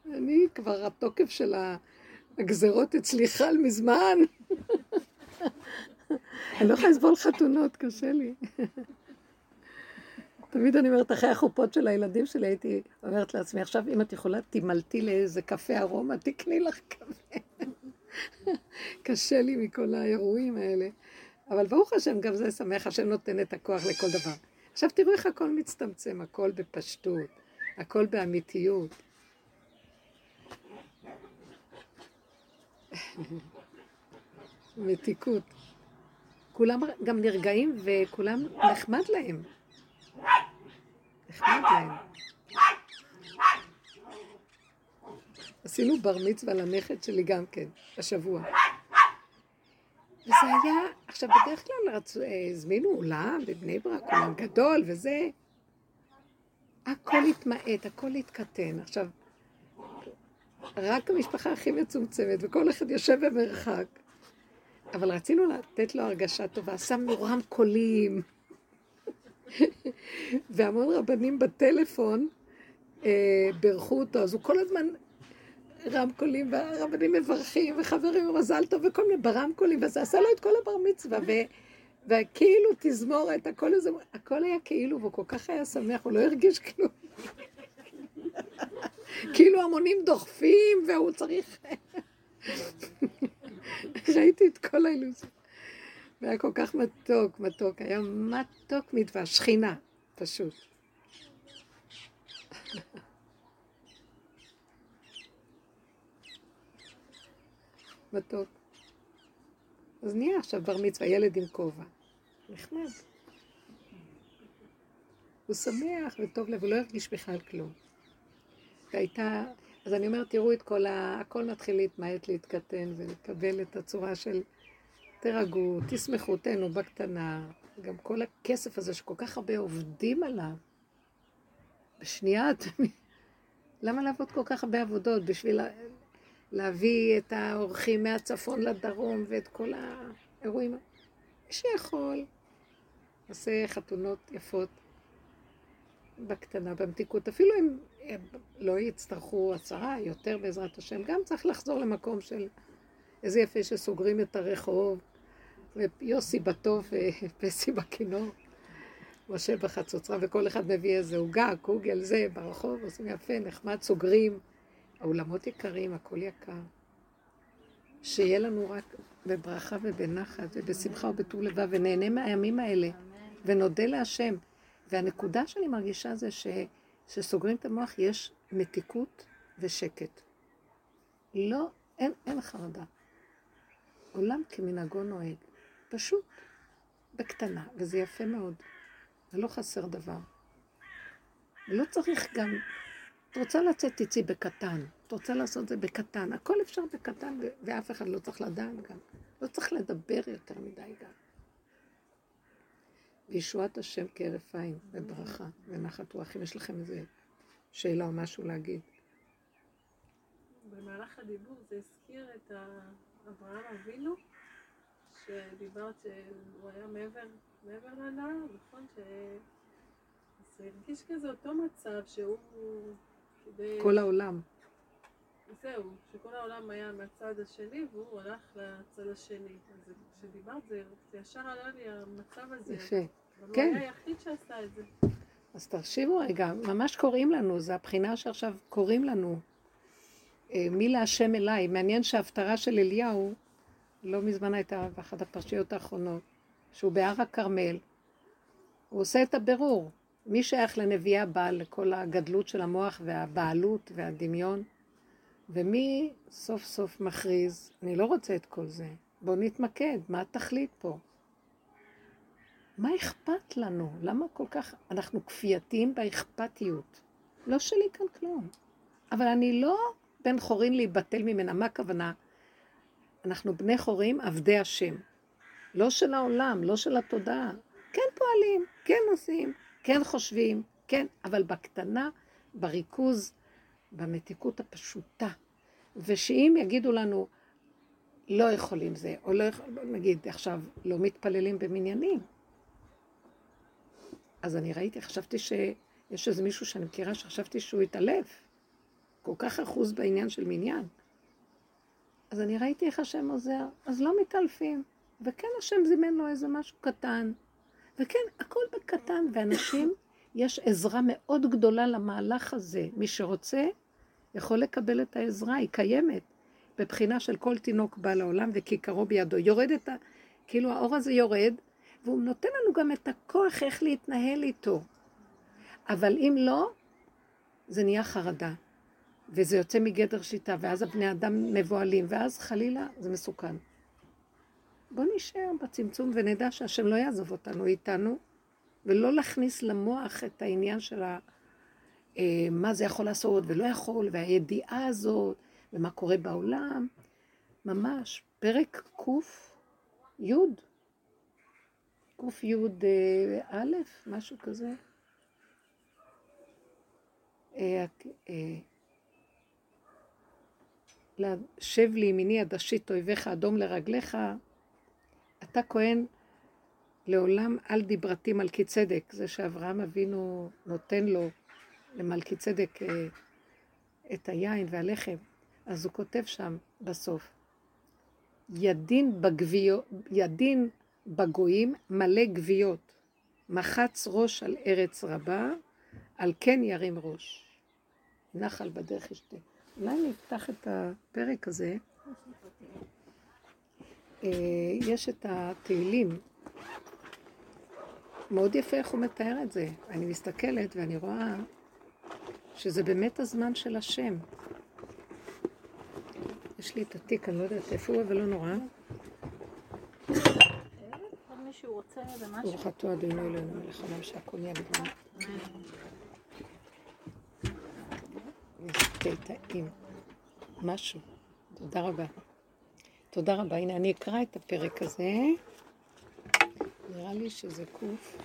אני כבר התוקף של הגזרות אצלי חל מזמן. <laughs> אני לא יכולה לסבול חתונות, קשה לי. <laughs> תמיד אני אומרת, אחרי החופות של הילדים שלי, הייתי אומרת לעצמי, עכשיו אם את יכולה, תמלטי לאיזה קפה ארומה, תקני לך קפה. <laughs> קשה לי מכל האירועים האלה. אבל ברוך השם, גם זה שמח, השם נותן את הכוח לכל דבר. עכשיו תראו איך הכל מצטמצם, הכל בפשטות, הכל באמיתיות. <laughs> מתיקות. כולם גם נרגעים וכולם נחמד להם. נחמד להם. עשינו בר מצווה לנכד שלי גם כן, השבוע. וזה היה, עכשיו בדרך כלל רצו, הזמינו אולם בבני ברק, אולם גדול וזה, הכל התמעט, הכל התקטן. עכשיו, רק המשפחה הכי מצומצמת, וכל אחד יושב במרחק. אבל רצינו לתת לו הרגשה טובה, שמנו רמקולים, והמון רבנים בטלפון אה, בירכו אותו, אז הוא כל הזמן רמקולים, והרבנים מברכים, וחברים מזל טוב, וכל מיני ברמקולים, וזה עשה לו את כל הבר מצווה, ו... וכאילו תזמורת, הכל, איזה, הכל היה כאילו, והוא כל כך היה שמח, הוא לא הרגיש כלום. <laughs> כאילו המונים דוחפים, והוא צריך... <laughs> ראיתי את כל האילוזיה. והיה כל כך מתוק, מתוק, היה מתוק מדבש, שכינה, פשוט. מתוק. אז נהיה עכשיו בר מצווה, ילד עם כובע. נחמד. הוא שמח וטוב לב, הוא לא הרגיש בכלל כלום. והייתה, אז אני אומרת, תראו את כל ה... הכל מתחיל להתמעט, להתקטן ולקבל את הצורה של תירגעו, תשמחו, תהנו בקטנה. גם כל הכסף הזה שכל כך הרבה עובדים עליו, בשנייה אתם... למה לעבוד כל כך הרבה עבודות? בשביל להביא את האורחים מהצפון לדרום ואת כל האירועים. מי שיכול, עושה חתונות יפות בקטנה, במתיקות. אפילו אם הם לא יצטרכו עשרה, יותר בעזרת השם, גם צריך לחזור למקום של איזה יפה שסוגרים את הרחוב, ויוסי בטוב <laughs> ופסי בכינור, משה בחצוצרה, וכל אחד מביא איזה עוגה, קוגל זה, ברחוב, עושים יפה, נחמד, סוגרים. האולמות יקרים, הכל יקר. שיהיה לנו רק בברכה ובנחת ובשמחה ובטוב לבב, ונהנה מהימים האלה, ונודה להשם. והנקודה שאני מרגישה זה ש, שסוגרים את המוח, יש מתיקות ושקט. לא, אין, אין חרדה. עולם כמנהגו נוהג. פשוט, בקטנה, וזה יפה מאוד. ולא חסר דבר. לא צריך גם את רוצה לצאת, תצאי בקטן. את רוצה לעשות זה בקטן. הכל אפשר בקטן, ואף אחד לא צריך לדעת גם. לא צריך לדבר יותר מדי גם. וישועת השם כהרף עין, וברכה, ונחת רוח. אם יש לכם איזה שאלה או משהו להגיד. במהלך הדיבור זה הזכיר את אברהם אבינו, שדיברת שהוא היה מעבר, מעבר לנהר, נכון? ש... זה הרגיש כזה אותו מצב שהוא כל העולם. זהו, שכל העולם היה מהצד השני והוא הלך לצד השני. אז כשדיברת זה, זה ישר עלה לי המצב הזה. יפה. כן. הוא היה היחיד שעשה את זה. אז תחשיבו רגע, ממש קוראים לנו, זו הבחינה שעכשיו קוראים לנו. אה, מי להשם אליי. מעניין שההפטרה של אליהו, לא מזמן הייתה באחת הפרשיות האחרונות, שהוא בהר הכרמל, הוא עושה את הבירור. מי שייך לנביאי הבעל, לכל הגדלות של המוח והבעלות והדמיון, ומי סוף סוף מכריז, אני לא רוצה את כל זה, בואו נתמקד, מה התכלית פה? מה אכפת לנו? למה כל כך, אנחנו כפייתיים באכפתיות? לא שלי כאן כלום. אבל אני לא בן חורין להיבטל ממנה, מה הכוונה? אנחנו בני חורים עבדי השם. לא של העולם, לא של התודעה. כן פועלים, כן עושים, כן חושבים, כן, אבל בקטנה, בריכוז, במתיקות הפשוטה. ושאם יגידו לנו, לא יכולים זה, או לא יכולים, נגיד עכשיו, לא מתפללים במניינים. אז אני ראיתי, חשבתי שיש איזה מישהו שאני מכירה שחשבתי שהוא התעלף. כל כך אחוז בעניין של מניין. אז אני ראיתי איך השם עוזר, אז לא מתעלפים. וכן השם זימן לו איזה משהו קטן, וכן, הכל בקטן, ואנשים, יש עזרה מאוד גדולה למהלך הזה. מי שרוצה, יכול לקבל את העזרה, היא קיימת. בבחינה של כל תינוק בא לעולם וכיכרו בידו. יורד את ה... כאילו האור הזה יורד, והוא נותן לנו גם את הכוח איך להתנהל איתו. אבל אם לא, זה נהיה חרדה. וזה יוצא מגדר שיטה, ואז הבני אדם מבוהלים, ואז חלילה זה מסוכן. בוא נשאר בצמצום ונדע שהשם לא יעזוב אותנו איתנו, ולא להכניס למוח את העניין של ה... אה, מה זה יכול לעשות ולא יכול, והידיעה הזאת, ומה קורה בעולם. ממש, פרק קי, קי אה, א', משהו כזה. שב לימיני עד אשית אויביך אדום לרגליך, אתה כהן לעולם אל דיברתי מלכי צדק, זה שאברהם אבינו נותן לו למלכי צדק אה, את היין והלחם, אז הוא כותב שם בסוף, ידין, בגביו, ידין בגויים מלא גוויות, מחץ ראש על ארץ רבה, על כן ירים ראש. נחל בדרך ישתה. אולי נפתח את הפרק הזה. אה, יש את התהילים. מאוד יפה איך הוא מתאר את זה. אני מסתכלת ואני רואה שזה באמת הזמן של השם. יש לי את התיק, אני לא יודעת איפה הוא, אבל לא נורא. ברוך אתה אדוני אלוהינו מלך העולם שהכל נהיה בדברו. טעים. משהו. תודה רבה. תודה רבה. הנה, אני אקרא את הפרק הזה. נראה לי שזה קוף.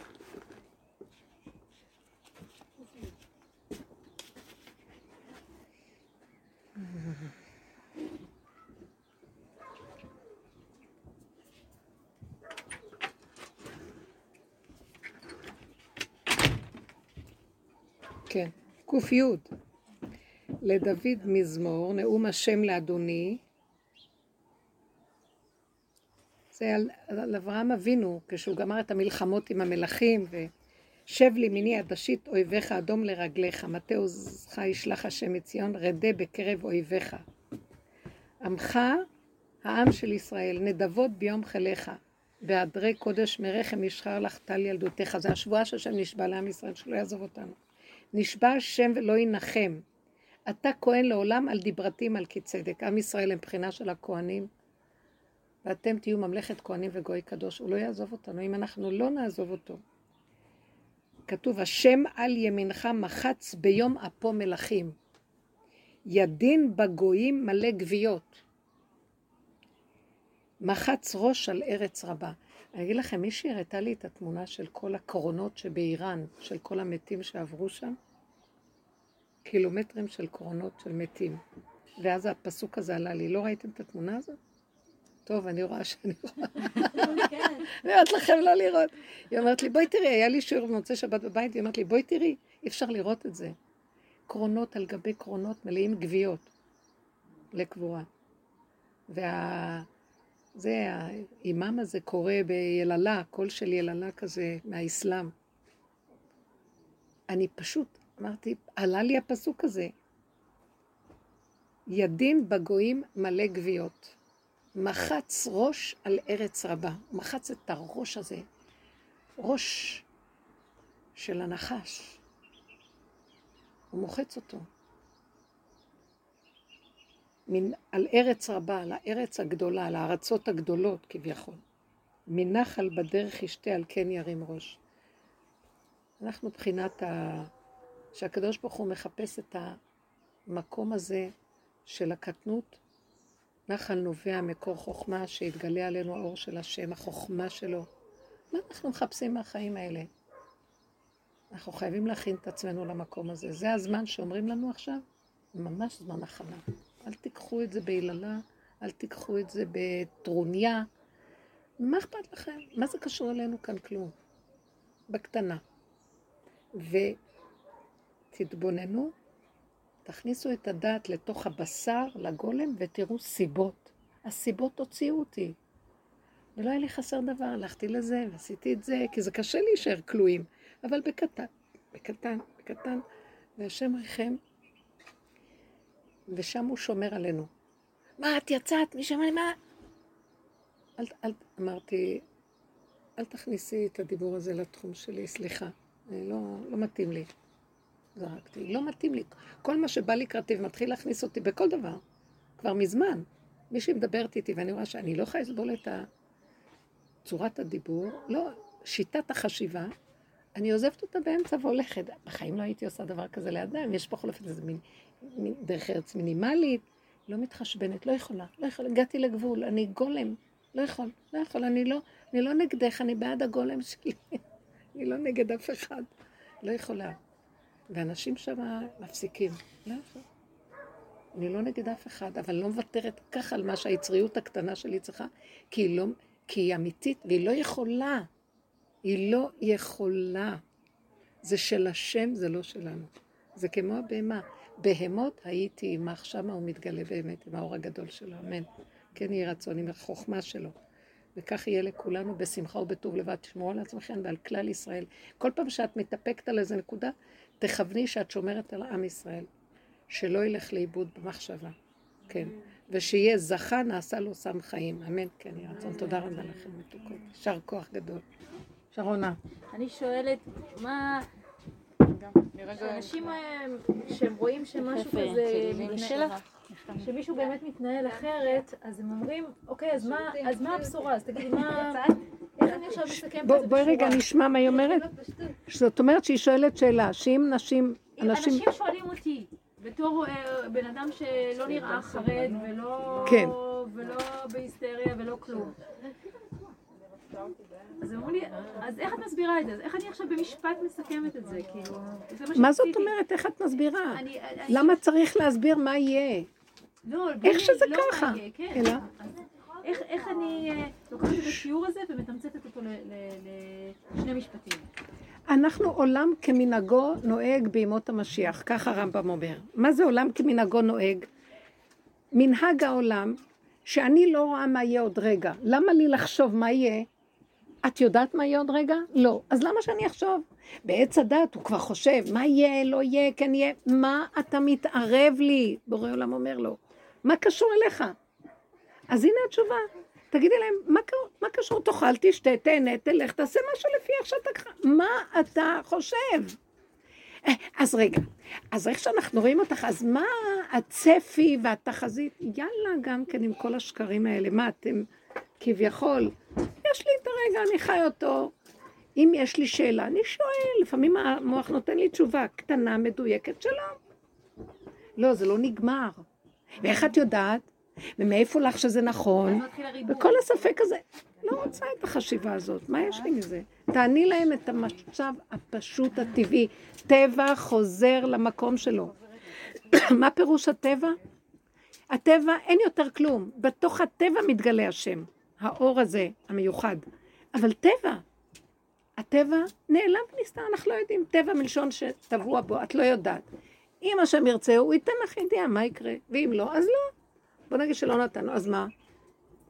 כן, ק"י. לדוד מזמור, נאום השם לאדוני. זה על, על אברהם אבינו, כשהוא גמר את המלחמות עם המלכים, ושב לי מיני עדשית אויביך אדום לרגליך, מטה עוזך ישלח השם מציון, רדה בקרב אויביך. עמך, העם של ישראל, נדבות ביום חיליך, בהדרי קודש מרחם ישחר לך טל ילדותיך. זה השבועה שהשם נשבע לעם ישראל, שלא יעזוב אותנו. נשבע השם ולא ינחם. אתה כהן לעולם על דיברתי מלכי צדק. עם ישראל הם בחינה של הכהנים, ואתם תהיו ממלכת כהנים וגוי קדוש. הוא לא יעזוב אותנו אם אנחנו לא נעזוב אותו. כתוב, השם על ימינך מחץ ביום אפו מלכים. ידין בגויים מלא גוויות. מחץ ראש על ארץ רבה. אני אגיד לכם, מישהי הראתה לי את התמונה של כל הקרונות שבאיראן, של כל המתים שעברו שם. קילומטרים של קרונות של מתים. ואז הפסוק הזה עלה לי. לא ראיתם את התמונה הזאת? טוב, אני רואה שאני רואה. אני אומרת לכם לא לראות. היא אומרת לי, בואי תראי, היה לי שיעור במוצאי שבת בבית, היא אומרת לי, בואי תראי, אי אפשר לראות את זה. קרונות על גבי קרונות מלאים גוויות לקבורה. וה... זה, האימאם הזה קורא ביללה, קול של יללה כזה מהאסלאם. אני פשוט אמרתי, עלה לי הפסוק הזה. ידין בגויים מלא גוויות. מחץ ראש על ארץ רבה. מחץ את הראש הזה, ראש של הנחש. הוא מוחץ אותו. מן, על ארץ רבה, על הארץ הגדולה, על הארצות הגדולות כביכול. מנחל בדרך ישתה על כן ירים ראש. אנחנו בחינת ה... שהקדוש ברוך הוא מחפש את המקום הזה של הקטנות, נחל נובע מקור חוכמה, שיתגלה עלינו האור של השם, החוכמה שלו. מה אנחנו מחפשים מהחיים האלה? אנחנו חייבים להכין את עצמנו למקום הזה. זה הזמן שאומרים לנו עכשיו, ממש זמן הכנה. אל תיקחו את זה ביללה, אל תיקחו את זה בטרוניה. מה אכפת לכם? מה זה קשור אלינו כאן? כלום. בקטנה. ותתבוננו, תכניסו את הדעת לתוך הבשר, לגולם, ותראו סיבות. הסיבות הוציאו אותי. ולא היה לי חסר דבר, הלכתי לזה ועשיתי את זה, כי זה קשה להישאר כלואים, אבל בקטן, בקטן, בקטן, והשם ריחם ושם הוא שומר עלינו. מה, את יצאת? מי שמע לי, מה? אל, אל, אמרתי, אל תכניסי את הדיבור הזה לתחום שלי, סליחה, לא, לא מתאים לי. זרקתי, לא מתאים לי. כל מה שבא לקראתי ומתחיל להכניס אותי בכל דבר, כבר מזמן. מישהי מדברת איתי ואני רואה שאני לא יכולה לסבול את צורת הדיבור, לא, שיטת החשיבה, אני עוזבת אותה באמצע והולכת. בחיים לא הייתי עושה דבר כזה לאדם, יש בכל אופן איזה מין דרך ארץ מינימלית, לא מתחשבנת, לא יכולה, לא יכולה, הגעתי לגבול, אני גולם, לא יכול, לא יכול, אני לא, אני לא נגדך, אני בעד הגולם שלי, <laughs> אני לא נגד אף אחד, לא יכולה. ואנשים שם מפסיקים, לא. אני לא נגד אף אחד, אבל לא מוותרת ככה על מה שהיצריות הקטנה שלי צריכה, כי היא, לא, כי היא אמיתית והיא לא יכולה. היא לא יכולה. זה של השם, זה לא שלנו. זה כמו הבהמה. בהמות הייתי עמך, שמה הוא מתגלה באמת, עם האור הגדול שלו, אמן. כן יהי רצון, עם החוכמה שלו. וכך יהיה לכולנו בשמחה ובטוב לבד. תשמעו על עצמכם ועל כלל ישראל. כל פעם שאת מתאפקת על איזה נקודה, תכווני שאת שומרת על עם ישראל. שלא ילך לאיבוד במחשבה. כן. ושיהיה זכה נעשה לו סם חיים. אמן. כן יהי רצון. תודה רבה לכם, מתוקות. יישר כוח גדול. שרונה. אני שואלת, מה... אנשים אה, שהם רואים שמשהו כזה מתנהל, שמישהו באמת מתנהל אחרת, אז הם אומרים, אוקיי, אז מה הבשורה? אז תגידי, מה... בואי רגע נשמע מה היא אומרת. זאת אומרת שהיא שואלת שאלה, שאם נשים... אנשים שואלים אותי, בתור אה, בן אדם שלא נראה חרד ולא... כן. ולא בהיסטריה ולא כלום. אז אמרו לי, אז איך את מסבירה את זה? אז איך אני עכשיו במשפט מסכמת את זה? כאילו, זה מה מה זאת אומרת, איך את מסבירה? למה צריך להסביר מה יהיה? לא, איך שזה לא ככה. יהיה, כן. אלא? איך, איך אני אה, לוקחת את השיעור הזה ומתמצתת אותו לשני משפטים? אנחנו עולם כמנהגו נוהג בימות המשיח, כך הרמב"ם אומר. מה זה עולם כמנהגו נוהג? מנהג העולם, שאני לא רואה מה יהיה עוד רגע. למה לי לחשוב מה יהיה? את יודעת מה יהיה עוד רגע? לא. אז למה שאני אחשוב? בעץ הדת הוא כבר חושב, מה יהיה, לא יהיה, כן יהיה. מה אתה מתערב לי? בורא עולם אומר לו. מה קשור אליך? אז הנה התשובה. תגידי להם, מה, קשור? תאכל, תשתה, תהנה, תלך, תעשה משהו לפי איך שאתה... מה אתה חושב? אה, אז רגע, אז איך שאנחנו רואים אותך, אז מה הצפי והתחזית? יאללה, גם כן עם כל השקרים האלה. מה אתם כביכול? יש לי את הרגע, אני חי אותו. אם יש לי שאלה, אני שואל. לפעמים המוח נותן לי תשובה קטנה, מדויקת, שלום. לא, זה לא נגמר. ואיך את יודעת? ומאיפה לך שזה נכון? וכל הספק הזה, לא רוצה את החשיבה הזאת, מה יש לי מזה? תעני להם את המצב הפשוט הטבעי. טבע חוזר למקום שלו. <clears throat> מה פירוש הטבע? הטבע, אין יותר כלום. בתוך הטבע מתגלה השם, האור הזה, המיוחד. אבל טבע, הטבע נעלם ונסתר, אנחנו לא יודעים. טבע מלשון שטבוע בו, את לא יודעת. אם השם ירצה, הוא ייתן לך ידיעה מה יקרה, ואם לא, אז לא. בוא נגיד שלא נתנו, אז מה?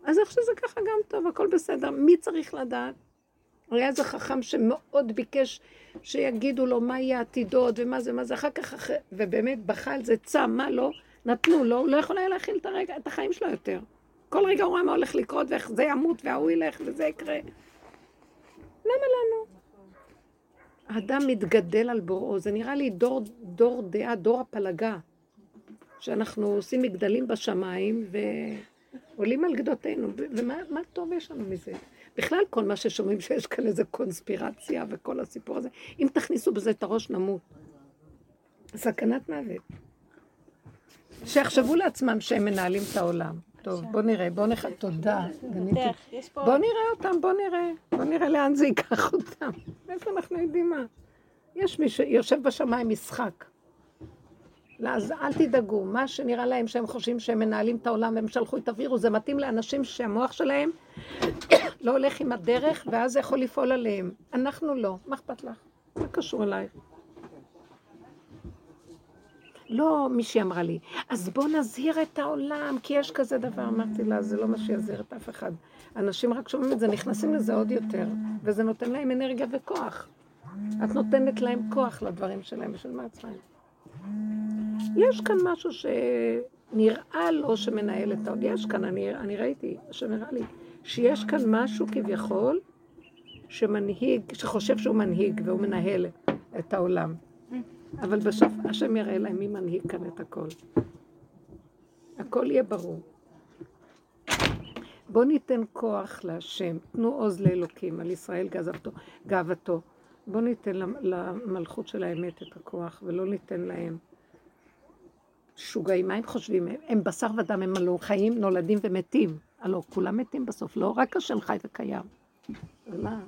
אז איך שזה ככה גם טוב, הכל בסדר. מי צריך לדעת? היה איזה חכם שמאוד ביקש שיגידו לו מה יהיה העתידות ומה זה, מה זה, אחר כך, אחרי, ובאמת בכה על זה צם, מה לא? נתנו לו, הוא לא יכול היה להכיל את הרגע, את החיים שלו יותר. כל רגע הוא רואה מה הולך לקרות, ואיך זה ימות, וההוא ילך, וזה יקרה. למה לנו? האדם מתגדל על בוראו, זה נראה לי דור, דור דעה, דור הפלגה, שאנחנו עושים מגדלים בשמיים ועולים על גדותינו, ומה מה טוב יש לנו מזה? בכלל כל מה ששומעים שיש כאן איזה קונספירציה וכל הסיפור הזה, אם תכניסו בזה את הראש נמות. סכנת מוות. שיחשבו לעצמם שהם מנהלים את העולם. טוב, בוא נראה, בוא נח... תודה. פה... בוא נראה אותם, בוא נראה. בוא נראה לאן זה ייקח אותם. איפה אנחנו יודעים מה? יש מי שיושב בשמיים משחק. אז אל תדאגו, מה שנראה להם שהם חושבים שהם מנהלים את העולם והם שלחו את הווירוס, זה מתאים לאנשים שהמוח שלהם <coughs> לא הולך עם הדרך, ואז זה יכול לפעול עליהם. אנחנו לא, מה אכפת לך? מה קשור אלייך? לא, מישהי אמרה לי, אז בוא נזהיר את העולם, כי יש כזה דבר. אמרתי לה, זה לא מה שיזהיר את אף אחד. אנשים רק שומעים את זה, נכנסים לזה עוד יותר, וזה נותן להם אנרגיה וכוח. את נותנת להם כוח לדברים שלהם בשביל מעצמם. יש כאן משהו שנראה לו שמנהל את העולם. יש כאן, אני, אני ראיתי, שנראה לי, שיש כאן משהו כביכול שמנהיג, שחושב שהוא מנהיג והוא מנהל את העולם. אבל בסוף השם יראה להם מי מנהיג כאן את הכל. הכל יהיה ברור. בואו ניתן כוח להשם, תנו עוז לאלוקים, על ישראל גאוותו. גאוותו. בואו ניתן למלכות של האמת את הכוח, ולא ניתן להם שוגעים. מה הם חושבים? הם, הם בשר ודם, הם הלא חיים, נולדים ומתים. הלא, כולם מתים בסוף, לא רק השם חי וקיים. ומה?